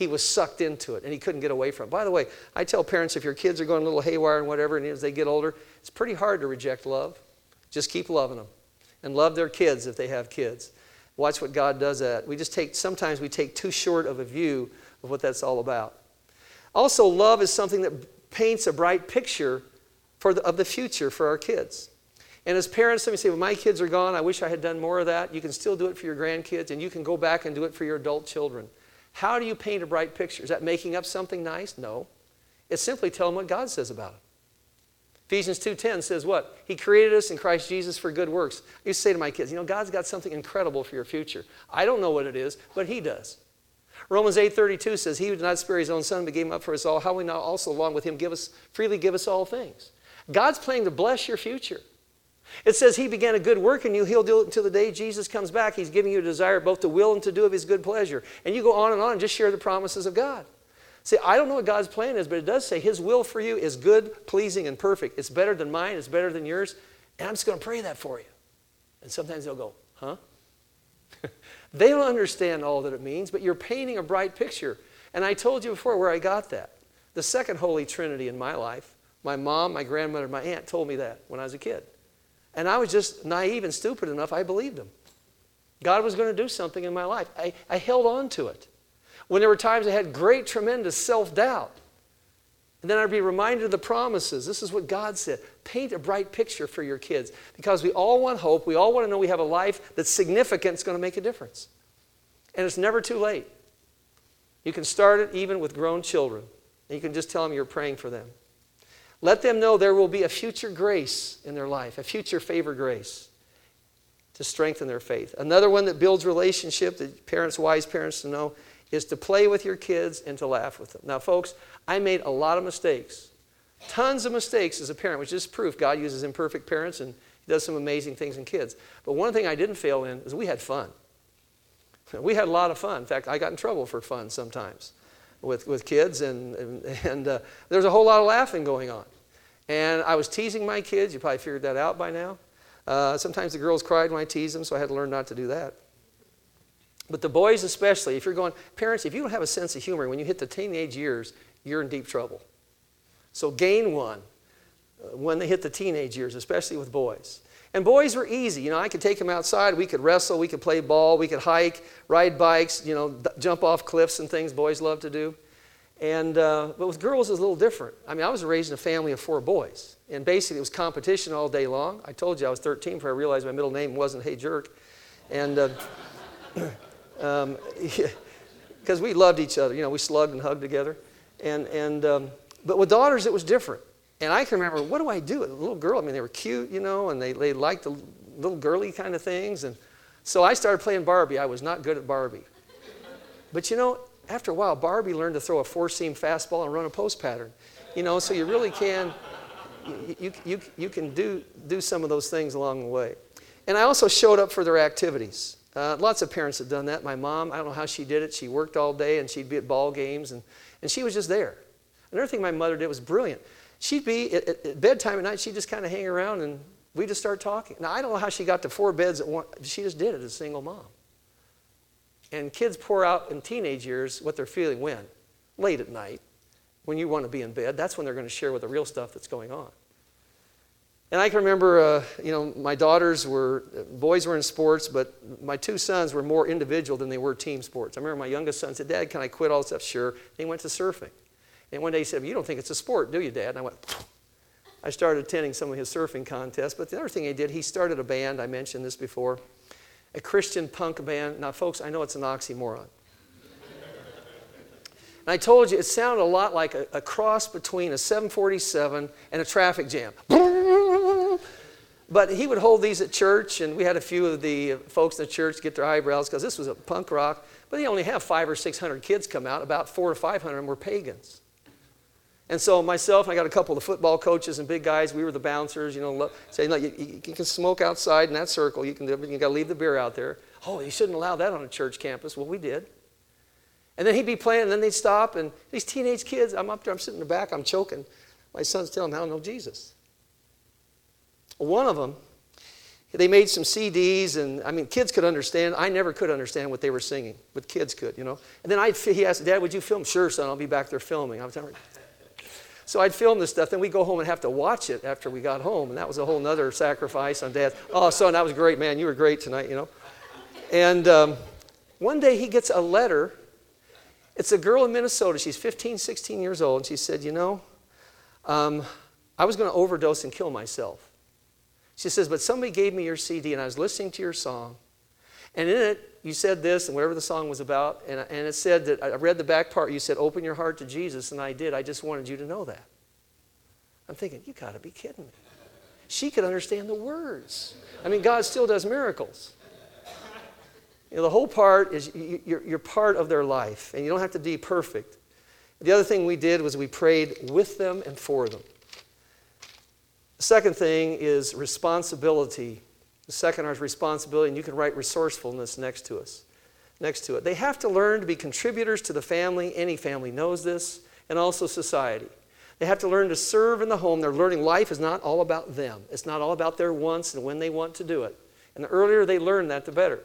[SPEAKER 1] He was sucked into it and he couldn't get away from it. By the way, I tell parents if your kids are going a little haywire and whatever, and as they get older, it's pretty hard to reject love. Just keep loving them and love their kids if they have kids. Watch what God does at. We just take, sometimes we take too short of a view of what that's all about. Also, love is something that paints a bright picture for the, of the future for our kids. And as parents, let me say, well, my kids are gone. I wish I had done more of that. You can still do it for your grandkids, and you can go back and do it for your adult children. How do you paint a bright picture? Is that making up something nice? No. It's simply telling what God says about it. Ephesians 2:10 says what? He created us in Christ Jesus for good works. I used to say to my kids, you know, God's got something incredible for your future. I don't know what it is, but he does. Romans 8:32 says, He who did not spare his own son but gave him up for us all, how will he not also along with him give us freely give us all things? God's planning to bless your future. It says he began a good work in you, he'll do it until the day Jesus comes back. He's giving you a desire both to will and to do of his good pleasure. And you go on and on and just share the promises of God. See, I don't know what God's plan is, but it does say His will for you is good, pleasing, and perfect. It's better than mine, it's better than yours, and I'm just going to pray that for you. And sometimes they'll go, huh? they don't understand all that it means, but you're painting a bright picture. And I told you before where I got that. The second Holy Trinity in my life, my mom, my grandmother, my aunt told me that when I was a kid. And I was just naive and stupid enough, I believed them. God was going to do something in my life. I, I held on to it when there were times I had great, tremendous self doubt. And then I'd be reminded of the promises. This is what God said. Paint a bright picture for your kids because we all want hope. We all want to know we have a life that's significant, it's going to make a difference. And it's never too late. You can start it even with grown children, and you can just tell them you're praying for them. Let them know there will be a future grace in their life, a future favor grace to strengthen their faith. Another one that builds relationship that parents, wise parents, to know is to play with your kids and to laugh with them. Now, folks, I made a lot of mistakes, tons of mistakes as a parent, which is proof God uses imperfect parents and He does some amazing things in kids. But one thing I didn't fail in is we had fun. We had a lot of fun. In fact, I got in trouble for fun sometimes with, with kids, and, and, and uh, there's a whole lot of laughing going on. And I was teasing my kids. You probably figured that out by now. Uh, sometimes the girls cried when I teased them, so I had to learn not to do that. But the boys, especially, if you're going, parents, if you don't have a sense of humor, when you hit the teenage years, you're in deep trouble. So gain one uh, when they hit the teenage years, especially with boys. And boys were easy. You know, I could take them outside. We could wrestle. We could play ball. We could hike, ride bikes, you know, jump off cliffs and things boys love to do. And, uh, but with girls, it was a little different. I mean, I was raised in a family of four boys. And basically, it was competition all day long. I told you I was 13 before I realized my middle name wasn't Hey Jerk. And uh, because um, we loved each other. You know, we slugged and hugged together. And, and, um, but with daughters, it was different. And I can remember, what do I do? A little girl, I mean, they were cute, you know, and they, they liked the little girly kind of things. And so I started playing Barbie. I was not good at Barbie. But you know, after a while, Barbie learned to throw a four seam fastball and run a post pattern. You know, so you really can, you, you, you, can do, do some of those things along the way. And I also showed up for their activities. Uh, lots of parents have done that. My mom, I don't know how she did it. She worked all day and she'd be at ball games and, and she was just there. Another thing my mother did was brilliant. She'd be at, at bedtime at night, she'd just kind of hang around and we'd just start talking. Now, I don't know how she got to four beds at once. She just did it as a single mom. And kids pour out in teenage years what they're feeling when? Late at night, when you want to be in bed. That's when they're going to share with the real stuff that's going on. And I can remember, uh, you know, my daughters were, boys were in sports, but my two sons were more individual than they were team sports. I remember my youngest son said, Dad, can I quit all this stuff? Sure. And he went to surfing. And one day he said, well, You don't think it's a sport, do you, Dad? And I went, I started attending some of his surfing contests. But the other thing he did, he started a band. I mentioned this before, a Christian punk band. Now, folks, I know it's an oxymoron. And I told you, it sounded a lot like a, a cross between a 747 and a traffic jam. But he would hold these at church, and we had a few of the folks in the church get their eyebrows because this was a punk rock. But they only have five or six hundred kids come out. About four or five hundred of them were pagans. And so myself, I got a couple of the football coaches and big guys. We were the bouncers, you know, saying, "No, you, you, can smoke outside in that circle. You can You got to leave the beer out there." Oh, you shouldn't allow that on a church campus. Well, we did. And then he'd be playing, and then they'd stop, and these teenage kids, I'm up there, I'm sitting in the back, I'm choking. My son's telling me, I don't know Jesus. One of them, they made some CDs, and I mean, kids could understand. I never could understand what they were singing, but kids could, you know. And then I'd, he asked, Dad, would you film? Sure, son, I'll be back there filming. I was so I'd film this stuff, then we'd go home and have to watch it after we got home, and that was a whole other sacrifice on Dad. Oh, son, that was great, man. You were great tonight, you know. And um, one day he gets a letter. It's a girl in Minnesota. She's 15, 16 years old, and she said, You know, um, I was going to overdose and kill myself. She says, But somebody gave me your CD and I was listening to your song. And in it, you said this and whatever the song was about. And, and it said that I read the back part. You said, Open your heart to Jesus. And I did. I just wanted you to know that. I'm thinking, You got to be kidding me. She could understand the words. I mean, God still does miracles. You know, the whole part is you're, you're part of their life, and you don't have to be perfect. The other thing we did was we prayed with them and for them. The second thing is responsibility. The second is responsibility, and you can write resourcefulness next to us. Next to it. They have to learn to be contributors to the family. Any family knows this, and also society. They have to learn to serve in the home. They're learning life is not all about them. It's not all about their wants and when they want to do it. And the earlier they learn that, the better.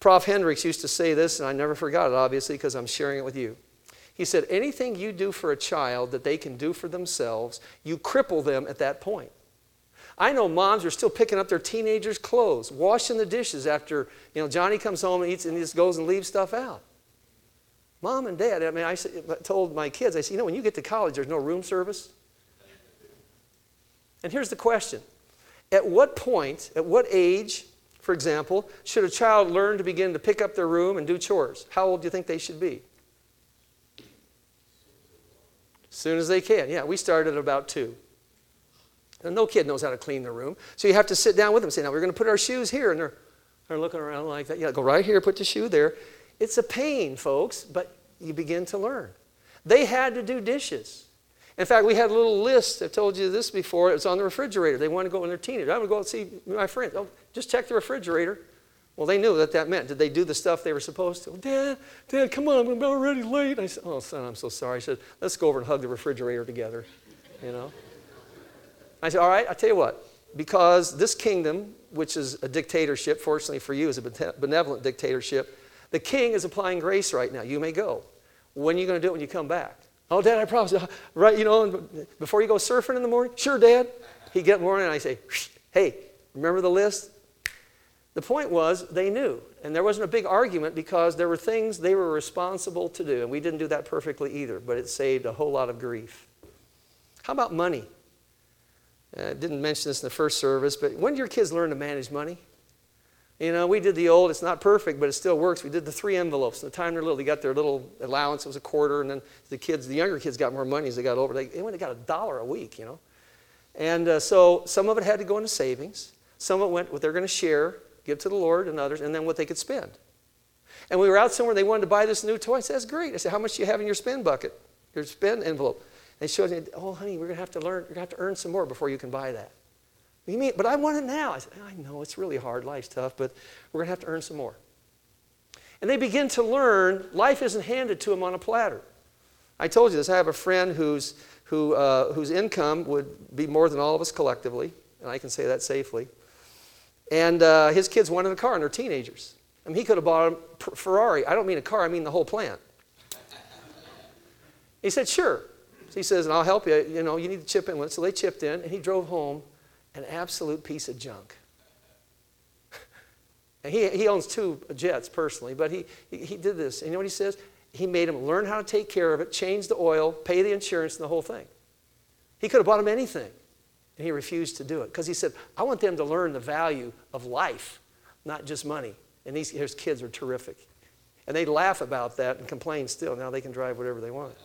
[SPEAKER 1] Prof. Hendricks used to say this, and I never forgot it, obviously, because I'm sharing it with you. He said, anything you do for a child that they can do for themselves, you cripple them at that point. I know moms are still picking up their teenagers' clothes, washing the dishes after you know Johnny comes home and eats and just goes and leaves stuff out. Mom and dad, I mean, I told my kids, I said, you know, when you get to college, there's no room service. And here's the question At what point, at what age, for example, should a child learn to begin to pick up their room and do chores? How old do you think they should be? As soon as they can. Yeah, we started at about two. No kid knows how to clean their room. So you have to sit down with them and say, now we're going to put our shoes here. And they're, they're looking around like that. Yeah, go right here, put the shoe there. It's a pain, folks, but you begin to learn. They had to do dishes. In fact, we had a little list. I've told you this before. It was on the refrigerator. They wanted to go when they're teenagers. I would go and see my friends. Oh, just check the refrigerator. Well, they knew that that meant. Did they do the stuff they were supposed to? Dad, Dad, come on, I'm already late. I said, Oh, son, I'm so sorry. I said, Let's go over and hug the refrigerator together. You know? I said, All right, I'll tell you what. Because this kingdom, which is a dictatorship, fortunately for you, is a benevolent dictatorship, the king is applying grace right now. You may go. When are you going to do it when you come back? Oh, Dad, I promise. Right, you know, before you go surfing in the morning? Sure, Dad. He'd get in the morning and I say, Hey, remember the list? The point was they knew. And there wasn't a big argument because there were things they were responsible to do. And we didn't do that perfectly either, but it saved a whole lot of grief. How about money? I didn't mention this in the first service, but when did your kids learn to manage money? You know, we did the old, it's not perfect, but it still works. We did the three envelopes. And the time they're little, they got their little allowance, it was a quarter, and then the kids, the younger kids got more money as they got older. They, they went and got a dollar a week, you know. And uh, so some of it had to go into savings. Some of it went what they're going to share give to the Lord and others, and then what they could spend. And we were out somewhere, they wanted to buy this new toy. I said, That's great. I said, How much do you have in your spend bucket, your spend envelope? They showed me, Oh, honey, we're going to have to learn, you're going to have to earn some more before you can buy that. You mean, but I want it now. I said, I know, it's really hard, life's tough, but we're going to have to earn some more. And they begin to learn life isn't handed to them on a platter. I told you this. I have a friend whose, who, uh, whose income would be more than all of us collectively, and I can say that safely. And uh, his kids wanted a car, and they're teenagers. I mean, he could have bought a Ferrari. I don't mean a car, I mean the whole plant. He said, Sure. He says, And I'll help you. You know, you need to chip in with it. So they chipped in, and he drove home an absolute piece of junk. and he, he owns two jets personally, but he, he, he did this. And you know what he says? He made him learn how to take care of it, change the oil, pay the insurance, and the whole thing. He could have bought him anything. And he refused to do it because he said, I want them to learn the value of life, not just money. And these, his kids are terrific. And they laugh about that and complain still. Now they can drive whatever they want.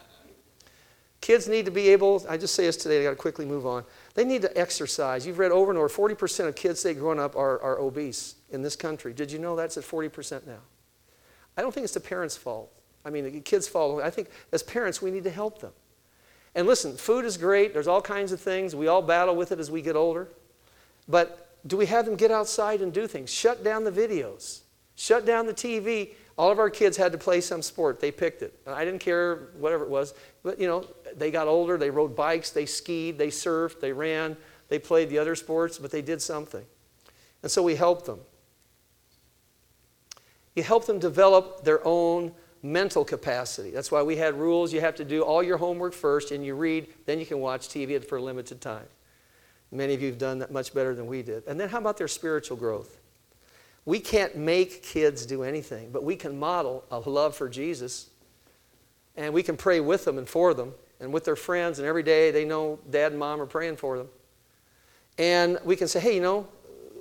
[SPEAKER 1] Kids need to be able, I just say this today, I got to quickly move on. They need to exercise. You've read over and over 40% of kids say growing up are, are obese in this country. Did you know that's at 40% now? I don't think it's the parents' fault. I mean, the kids' fault. I think as parents, we need to help them. And listen, food is great. There's all kinds of things. We all battle with it as we get older. But do we have them get outside and do things? Shut down the videos. Shut down the TV. all of our kids had to play some sport. They picked it. I didn't care, whatever it was. But, you know, they got older, they rode bikes, they skied, they surfed, they ran, they played the other sports, but they did something. And so we helped them. You help them develop their own mental capacity. That's why we had rules. You have to do all your homework first, and you read, then you can watch TV for a limited time. Many of you have done that much better than we did. And then how about their spiritual growth? We can't make kids do anything, but we can model a love for Jesus. And we can pray with them and for them and with their friends, and every day they know dad and mom are praying for them. And we can say, hey, you know,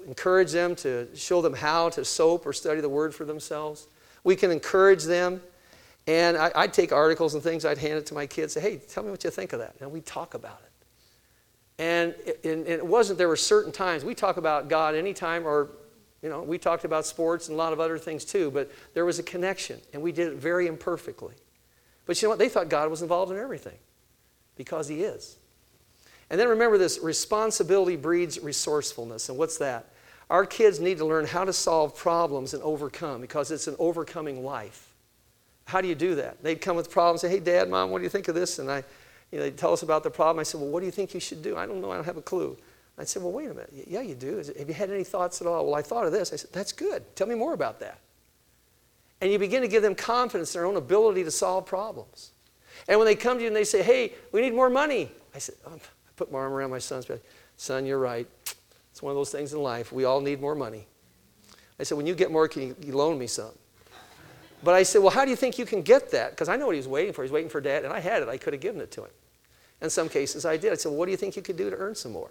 [SPEAKER 1] encourage them to show them how to soap or study the word for themselves. We can encourage them. And I, would take articles and things, I'd hand it to my kids, say, hey, tell me what you think of that. And we'd talk about it. And it, and it wasn't, there were certain times, we talk about God anytime, or, you know, we talked about sports and a lot of other things too, but there was a connection, and we did it very imperfectly. But you know what? They thought God was involved in everything because He is. And then remember this responsibility breeds resourcefulness. And what's that? Our kids need to learn how to solve problems and overcome because it's an overcoming life. How do you do that? They'd come with problems and say, Hey, Dad, Mom, what do you think of this? And I, you know, they'd tell us about the problem. I said, Well, what do you think you should do? I don't know. I don't have a clue. I said, Well, wait a minute. Yeah, you do. Have you had any thoughts at all? Well, I thought of this. I said, That's good. Tell me more about that. And you begin to give them confidence in their own ability to solve problems. And when they come to you and they say, Hey, we need more money, I said, oh, I put my arm around my son's back. Son, you're right. It's one of those things in life. We all need more money. I said, when you get more, can you loan me some? But I said, well, how do you think you can get that? Because I know what he was waiting for. He's waiting for dad, and I had it. I could have given it to him. In some cases, I did. I said, well, what do you think you could do to earn some more?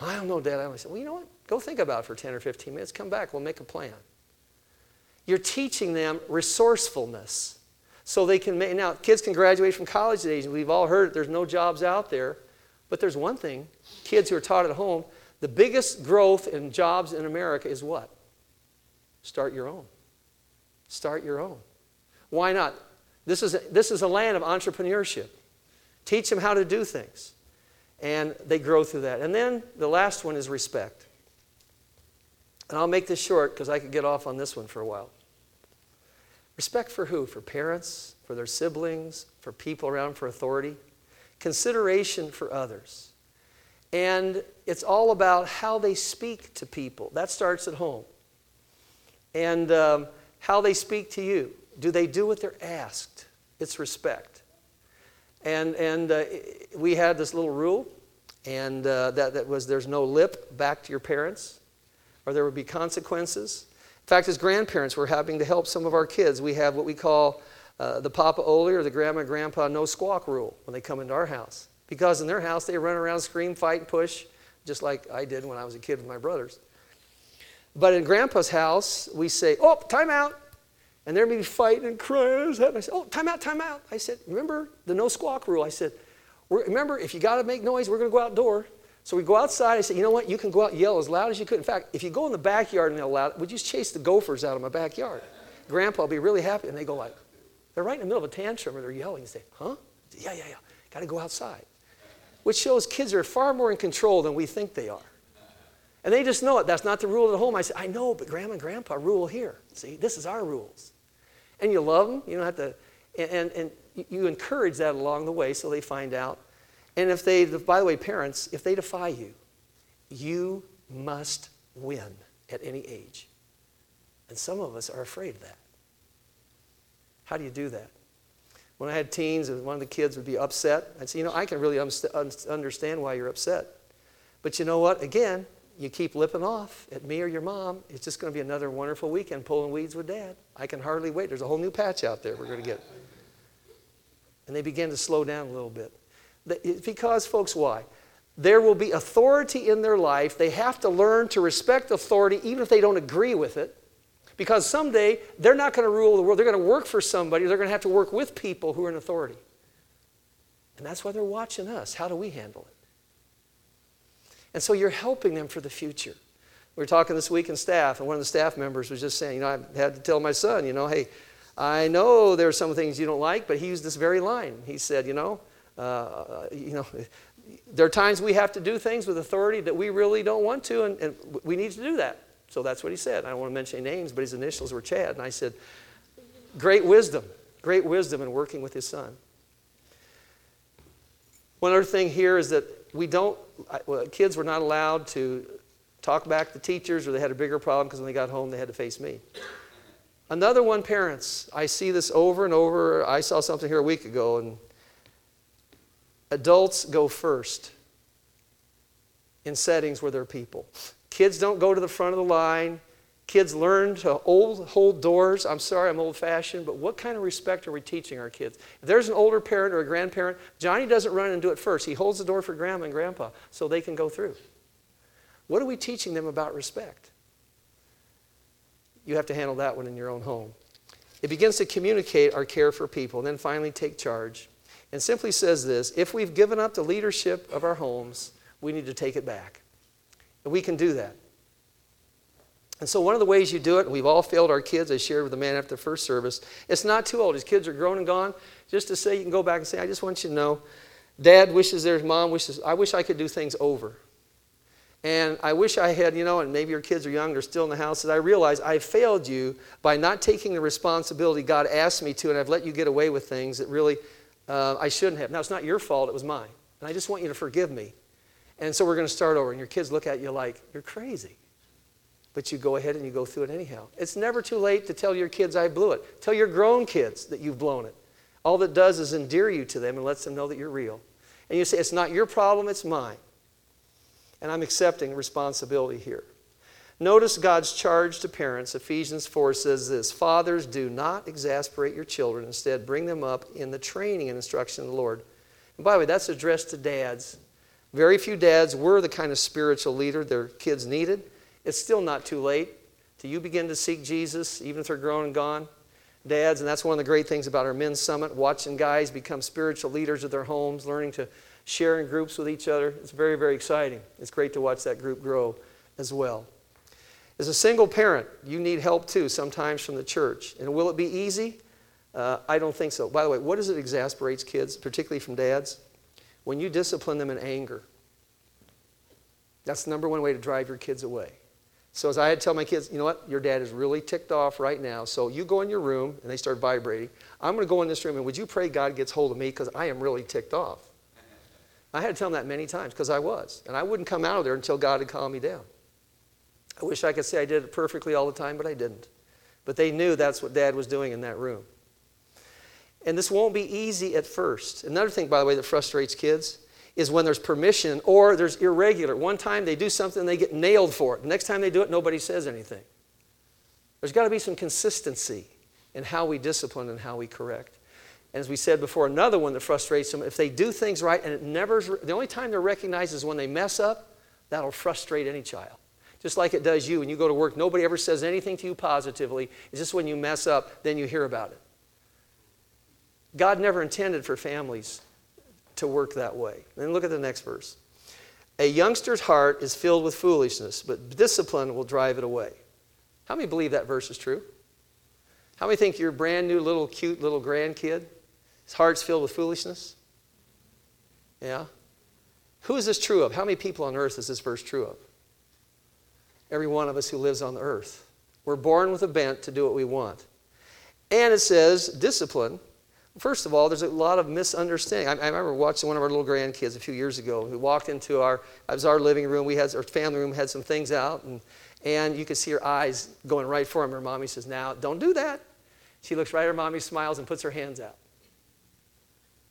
[SPEAKER 1] I don't know, Dad. I said, well, you know what? Go think about it for 10 or 15 minutes. Come back. We'll make a plan. You're teaching them resourcefulness so they can make. Now, kids can graduate from college age. We've all heard it. There's no jobs out there. But there's one thing kids who are taught at home the biggest growth in jobs in America is what? Start your own. Start your own. Why not? This is a, this is a land of entrepreneurship. Teach them how to do things. And they grow through that. And then the last one is respect. And I'll make this short because I could get off on this one for a while. Respect for who? For parents, for their siblings, for people around for authority. Consideration for others. And it's all about how they speak to people. That starts at home. And um, how they speak to you. Do they do what they're asked? It's respect. And, and uh, we had this little rule, and uh, that, that was there's no lip back to your parents, or there would be consequences. In fact, as grandparents, we're having to help some of our kids. We have what we call uh, the Papa Oli or the Grandma Grandpa no squawk rule when they come into our house. Because in their house, they run around, scream, fight, and push, just like I did when I was a kid with my brothers. But in Grandpa's house, we say, Oh, time out. And they're maybe fighting and crying. And I said, Oh, time out, time out. I said, Remember the no squawk rule? I said, Remember, if you got to make noise, we're going to go outdoor. So we go outside. I said, You know what? You can go out and yell as loud as you could. In fact, if you go in the backyard and yell loud, would you chase the gophers out of my backyard? Grandpa will be really happy. And they go like, They're right in the middle of a tantrum or they're yelling. You say, Huh? Say, yeah, yeah, yeah. Got to go outside which shows kids are far more in control than we think they are. And they just know it. That's not the rule at home. I said, I know, but grandma and grandpa rule here. See, this is our rules. And you love them. You don't have to, and, and, you encourage that along the way so they find out. And if they, by the way, parents, if they defy you, you must win at any age. And some of us are afraid of that. How do you do that? When I had teens and one of the kids would be upset, I'd say, you know, I can really understand why you're upset. But you know what? Again, you keep lipping off at me or your mom, it's just going to be another wonderful weekend pulling weeds with dad. I can hardly wait. There's a whole new patch out there we're going to get. And they begin to slow down a little bit. Because, folks, why? There will be authority in their life. They have to learn to respect authority even if they don't agree with it. Because someday they're not going to rule the world. They're going to work for somebody. They're going to have to work with people who are in authority. And that's why they're watching us. How do we handle it? And so you're helping them for the future. We were talking this week in staff, and one of the staff members was just saying, you know, I had to tell my son, you know, hey, I know there are some things you don't like, but he used this very line. He said, you know, uh, you know, there are times we have to do things with authority that we really don't want to, and, and we need to do that. So that's what he said. I don't want to mention names, but his initials were Chad. And I said, great wisdom, great wisdom in working with his son. One other thing here is that we don't, well, kids were not allowed to talk back to teachers or they had a bigger problem because when they got home they had to face me. Another one, parents. I see this over and over. I saw something here a week ago, and adults go first in settings where there are people. Kids don't go to the front of the line. Kids learn to hold, hold doors. I'm sorry, I'm old fashioned, but what kind of respect are we teaching our kids? If there's an older parent or a grandparent, Johnny doesn't run and do it first. He holds the door for grandma and grandpa so they can go through. What are we teaching them about respect? You have to handle that one in your own home. It begins to communicate our care for people and then finally take charge. And simply says this if we've given up the leadership of our homes, we need to take it back. And we can do that. And so, one of the ways you do it, we've all failed our kids, I shared with the man after the first service, it's not too old. His kids are grown and gone. Just to say, you can go back and say, I just want you to know, dad wishes there's mom wishes, I wish I could do things over. And I wish I had, you know, and maybe your kids are young, they're still in the house, that I realize I failed you by not taking the responsibility God asked me to, and I've let you get away with things that really uh, I shouldn't have. Now, it's not your fault, it was mine. And I just want you to forgive me. And so we're going to start over, and your kids look at you like, you're crazy. But you go ahead and you go through it anyhow. It's never too late to tell your kids, I blew it. Tell your grown kids that you've blown it. All that does is endear you to them and lets them know that you're real. And you say, It's not your problem, it's mine. And I'm accepting responsibility here. Notice God's charge to parents. Ephesians 4 says this Fathers, do not exasperate your children. Instead, bring them up in the training and instruction of the Lord. And by the way, that's addressed to dads. Very few dads were the kind of spiritual leader their kids needed. It's still not too late till you begin to seek Jesus, even if they're grown and gone. Dads, and that's one of the great things about our men's summit, watching guys become spiritual leaders of their homes, learning to share in groups with each other. It's very, very exciting. It's great to watch that group grow as well. As a single parent, you need help too, sometimes from the church. And will it be easy? Uh, I don't think so. By the way, what does it exasperates kids, particularly from dads? When you discipline them in anger. That's the number one way to drive your kids away. So as I had to tell my kids, you know what, your dad is really ticked off right now. So you go in your room and they start vibrating. I'm going to go in this room and would you pray God gets hold of me because I am really ticked off. I had to tell them that many times because I was. And I wouldn't come out of there until God had calmed me down. I wish I could say I did it perfectly all the time, but I didn't. But they knew that's what dad was doing in that room. And this won't be easy at first. Another thing, by the way, that frustrates kids is when there's permission or there's irregular. One time they do something, they get nailed for it. Next time they do it, nobody says anything. There's got to be some consistency in how we discipline and how we correct. And as we said before, another one that frustrates them, if they do things right and it never, the only time they're recognized is when they mess up, that'll frustrate any child. Just like it does you when you go to work, nobody ever says anything to you positively. It's just when you mess up, then you hear about it. God never intended for families to work that way. Then look at the next verse. A youngster's heart is filled with foolishness, but discipline will drive it away. How many believe that verse is true? How many think your brand new little cute little grandkid, his heart's filled with foolishness? Yeah? Who is this true of? How many people on earth is this verse true of? Every one of us who lives on the earth. We're born with a bent to do what we want. And it says discipline First of all, there's a lot of misunderstanding. I, I, remember watching one of our little grandkids a few years ago. We walked into our, it was our living room. We had our family room, had some things out, and, and you could see her eyes going right for him. Her mommy says, "Now, don't do that." She looks right at her mommy, smiles, and puts her hands out.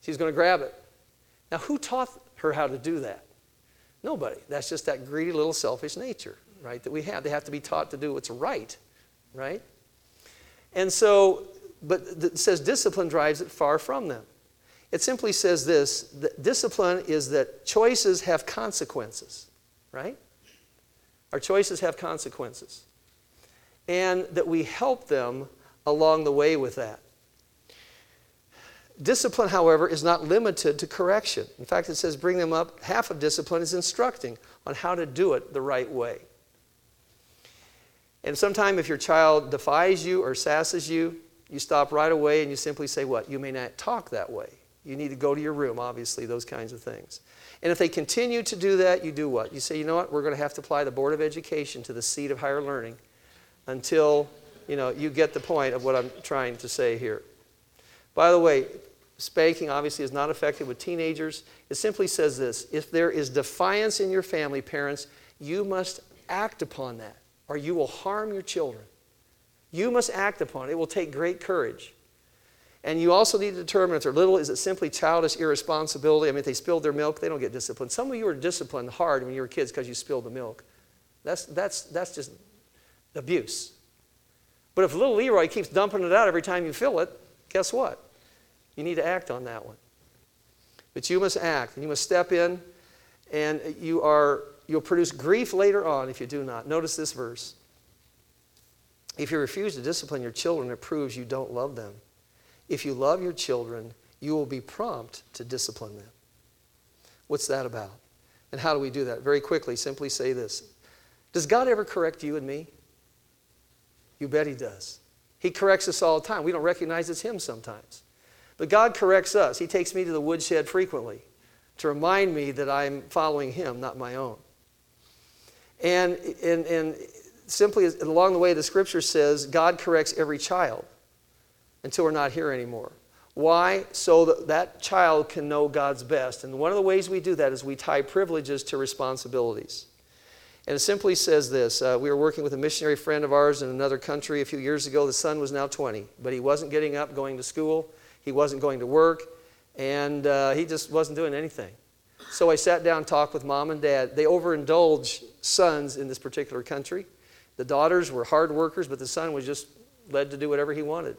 [SPEAKER 1] She's going to grab it. Now, who taught her how to do that? Nobody. That's just that greedy little selfish nature, right? That we have. They have to be taught to do what's right, right? And so but it says discipline drives it far from them. It simply says this that discipline is that choices have consequences, right? Our choices have consequences. And that we help them along the way with that. Discipline, however, is not limited to correction. In fact, it says bring them up. Half of discipline is instructing on how to do it the right way. And sometimes, if your child defies you or sasses you, you stop right away and you simply say, What? You may not talk that way. You need to go to your room, obviously, those kinds of things. And if they continue to do that, you do what? You say, You know what? We're going to have to apply the Board of Education to the seat of higher learning until you know, you get the point of what I'm trying to say here. By the way, spanking obviously is not effective with teenagers. It simply says this if there is defiance in your family, parents, you must act upon that, or you will harm your children. You must act upon it. It will take great courage. And you also need to determine if they're little, is it simply childish irresponsibility? I mean, if they spilled their milk, they don't get disciplined. Some of you were disciplined hard when you were kids because you spilled the milk. That's, that's, that's just abuse. But if little Leroy keeps dumping it out every time you fill it, guess what? You need to act on that one. But you must act, and you must step in, and you are, you'll produce grief later on if you do not. Notice this verse. If you refuse to discipline your children, it proves you don't love them. If you love your children, you will be prompt to discipline them. What's that about? And how do we do that? Very quickly, simply say this Does God ever correct you and me? You bet He does. He corrects us all the time. We don't recognize it's Him sometimes. But God corrects us. He takes me to the woodshed frequently to remind me that I'm following Him, not my own. And, and, and simply along the way, the scripture says God corrects every child until we're not here anymore. Why? So that that child can know God's best. And one of the ways we do that is we tie privileges to responsibilities. And it simply says this uh, We were working with a missionary friend of ours in another country a few years ago. The son was now 20, but he wasn't getting up, going to school, he wasn't going to work, and uh, he just wasn't doing anything. So I sat down and talked with mom and dad. They overindulge sons in this particular country. The daughters were hard workers, but the son was just led to do whatever he wanted.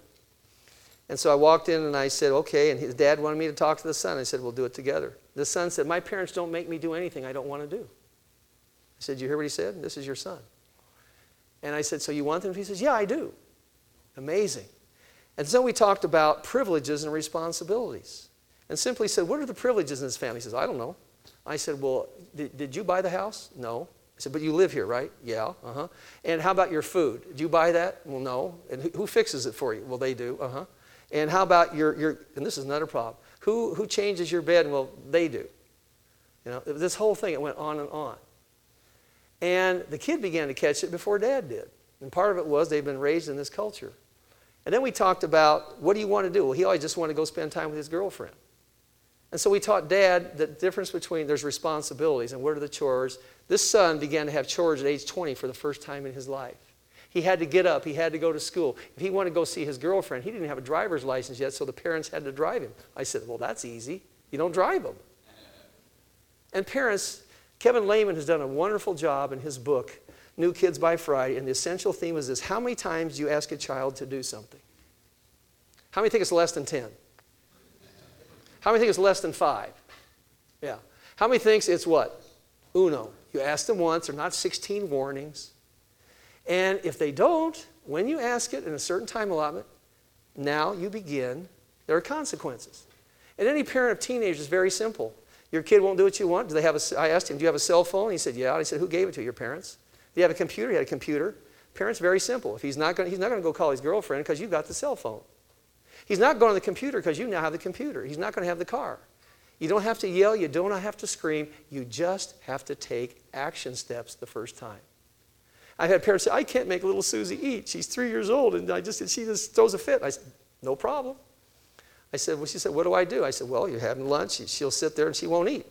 [SPEAKER 1] And so I walked in and I said, okay. And his dad wanted me to talk to the son. I said, we'll do it together. The son said, my parents don't make me do anything I don't want to do. I said, you hear what he said? This is your son. And I said, so you want them? He says, yeah, I do. Amazing. And so we talked about privileges and responsibilities. And simply said, what are the privileges in this family? He says, I don't know. I said, well, did, did you buy the house? No. I said, but you live here, right? Yeah, uh huh. And how about your food? Do you buy that? Well, no. And who, fixes it for you? Well, they do, uh huh. And how about your, your and this is another problem. Who, who changes your bed? Well, they do. You know, this whole thing, it went on and on. And the kid began to catch it before dad did. And part of it was they've been raised in this culture. And then we talked about what do you want to do? Well, he always just wanted to go spend time with his girlfriend. And so we taught dad the difference between there's responsibilities and what are the chores. This son began to have chores at age 20 for the first time in his life. He had to get up, he had to go to school. If he wanted to go see his girlfriend, he didn't have a driver's license yet, so the parents had to drive him. I said, Well, that's easy. You don't drive them. And parents, Kevin Leman has done a wonderful job in his book, New Kids by Friday, and the essential theme is this How many times do you ask a child to do something? How many think it's less than 10? How many think it's less than five? Yeah. How many thinks it's what? Uno. You ask them once, they're not 16 warnings. And if they don't, when you ask it in a certain time allotment, now you begin, there are consequences. And any parent of teenagers is very simple. Your kid won't do what you want. Do they have a, I asked him, Do you have a cell phone? He said, Yeah. I said, Who gave it to you? Your parents. Do you have a computer? He had a computer. Parents, very simple. If he's not going, he's not going to go call his girlfriend because you've got the cell phone. He's not going to the computer because you now have the computer. He's not going to have the car. You don't have to yell. You don't have to scream. You just have to take action steps the first time. I've had parents say, I can't make little Susie eat. She's three years old, and I just, she just throws a fit. I said, no problem. I said, well, she said, what do I do? I said, well, you're having lunch. She'll sit there and she won't eat.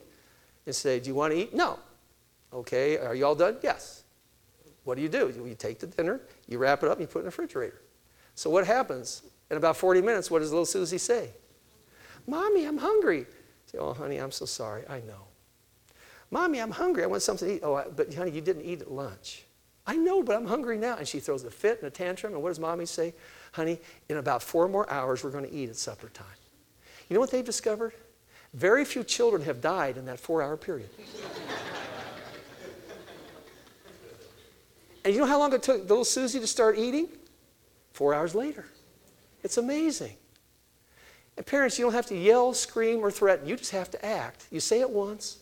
[SPEAKER 1] And say, do you want to eat? No. Okay, are you all done? Yes. What do you do? You take the dinner, you wrap it up, and you put it in the refrigerator. So what happens? In about 40 minutes, what does little Susie say? Mommy, I'm hungry. Say, oh, honey, I'm so sorry. I know. Mommy, I'm hungry. I want something to eat. Oh, but honey, you didn't eat at lunch. I know, but I'm hungry now. And she throws a fit and a tantrum. And what does mommy say? Honey, in about four more hours, we're going to eat at supper time. You know what they've discovered? Very few children have died in that four hour period. and you know how long it took little Susie to start eating? Four hours later. It's amazing. Parents, you don't have to yell, scream, or threaten. You just have to act. You say it once.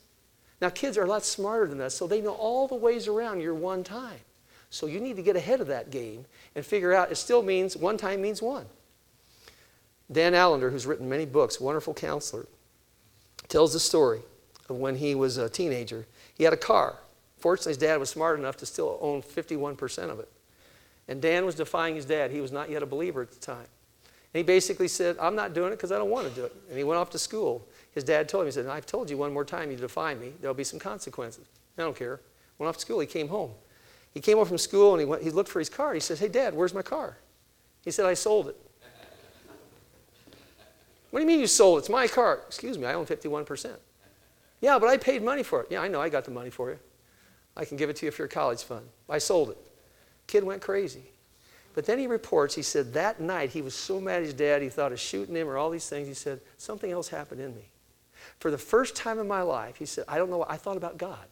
[SPEAKER 1] Now, kids are a lot smarter than us, so they know all the ways around your one time. So you need to get ahead of that game and figure out it still means one time means one. Dan Allender, who's written many books, wonderful counselor, tells the story of when he was a teenager. He had a car. Fortunately, his dad was smart enough to still own 51% of it. And Dan was defying his dad. He was not yet a believer at the time. And he basically said, I'm not doing it because I don't want to do it. And he went off to school. His dad told him, he said, I've told you one more time you defy me, there'll be some consequences. I don't care. Went off to school. He came home. He came home from school and he, went, he looked for his car. He says, Hey, Dad, where's my car? He said, I sold it. what do you mean you sold it? It's my car. Excuse me, I own 51%. Yeah, but I paid money for it. Yeah, I know, I got the money for you. I can give it to you for your college fund. I sold it. Kid went crazy. But then he reports, he said that night he was so mad at his dad, he thought of shooting him or all these things. He said, something else happened in me. For the first time in my life, he said, I don't know, what, I thought about God.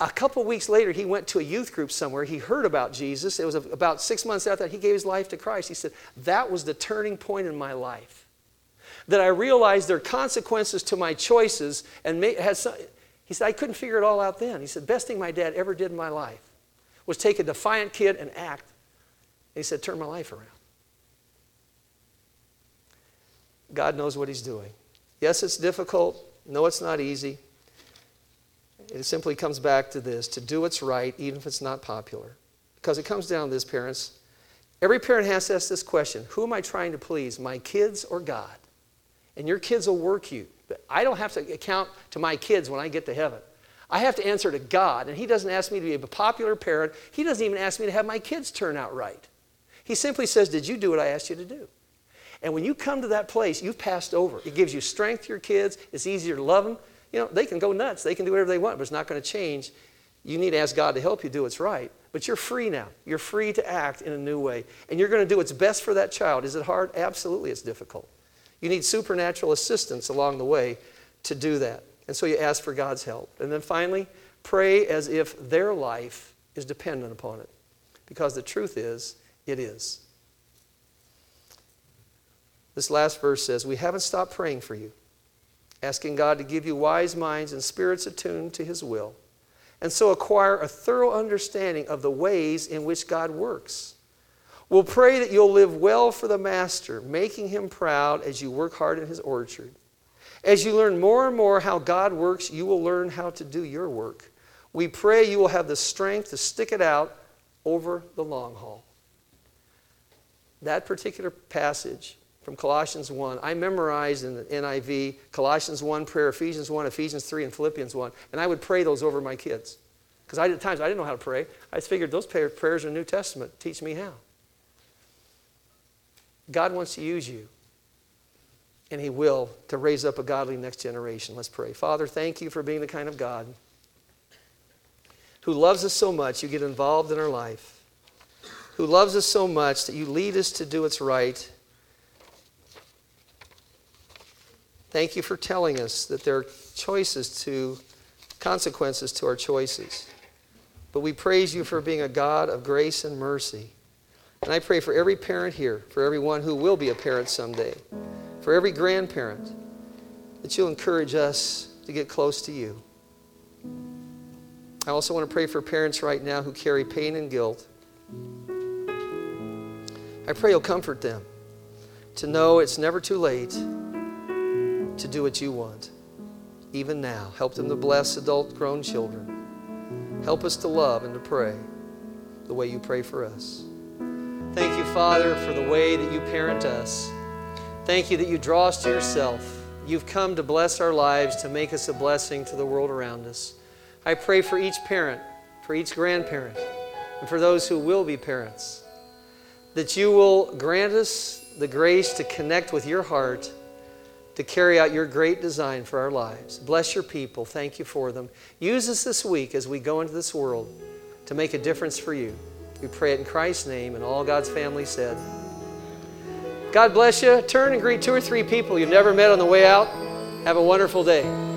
[SPEAKER 1] A couple weeks later, he went to a youth group somewhere. He heard about Jesus. It was about six months after that, he gave his life to Christ. He said, That was the turning point in my life. That I realized there are consequences to my choices. And has some, he said, I couldn't figure it all out then. He said, Best thing my dad ever did in my life was take a defiant kid and act. And he said, Turn my life around. God knows what he's doing. Yes, it's difficult. No, it's not easy. It simply comes back to this to do what's right, even if it's not popular. Because it comes down to this, parents. Every parent has to ask this question Who am I trying to please, my kids or God? And your kids will work you. But I don't have to account to my kids when I get to heaven. I have to answer to God, and He doesn't ask me to be a popular parent. He doesn't even ask me to have my kids turn out right. He simply says, Did you do what I asked you to do? And when you come to that place, you've passed over. It gives you strength to your kids. It's easier to love them you know, they can go nuts. They can do whatever they want, but it's not going to change. You need to ask God to help you do what's right. But you're free now. You're free to act in a new way. And you're going to do what's best for that child. Is it hard? Absolutely, it's difficult. You need supernatural assistance along the way to do that. And so you ask for God's help. And then finally, pray as if their life is dependent upon it. Because the truth is, it is. This last verse says, We haven't stopped praying for you asking God to give you wise minds and spirits attuned to His will, and so acquire a thorough understanding of the ways in which God works. We'll pray that you'll live well for the Master, making Him proud as you work hard in His orchard. As you learn more and more how God works, you will learn how to do your work. We pray you will have the strength to stick it out over the long haul. That particular passage from Colossians 1. I memorized in the NIV Colossians 1 prayer, Ephesians 1, Ephesians 3, and Philippians 1. And I would pray those over my kids. Because at times I didn't know how to pray. I figured those prayers are New Testament. Teach me how. God wants to use you. And He will to raise up a godly next generation. Let's pray. Father, thank you for being the kind of God who loves us so much you get involved in our life, who loves us so much that you lead us to do what's right Thank you for telling us that there are choices to, consequences to our choices. But we praise you for being a God of grace and mercy. And I pray for every parent here, for everyone who will be a parent someday, for every grandparent, that you'll encourage us to get close to you. I also want to pray for parents right now who carry pain and guilt. I pray you'll comfort them to know it's never too late to do what you want, even now. Help them to bless adult grown children. Help us to love and to pray the way you pray for us. Thank you, Father, for the way that you parent us. Thank you that you draw us to yourself. You've come to bless our lives, to make us a blessing to the world around us. I pray for each parent, for each grandparent, and for those who will be parents, that you will grant us the grace to connect with your heart to carry out your great design for our lives. Bless your people. Thank you for them. Use us this week as we go into this world to make a difference for you. We pray it in Christ's name, and all God's family said. God bless you. Turn and greet two or three people you've never met on the way out. Have a wonderful day.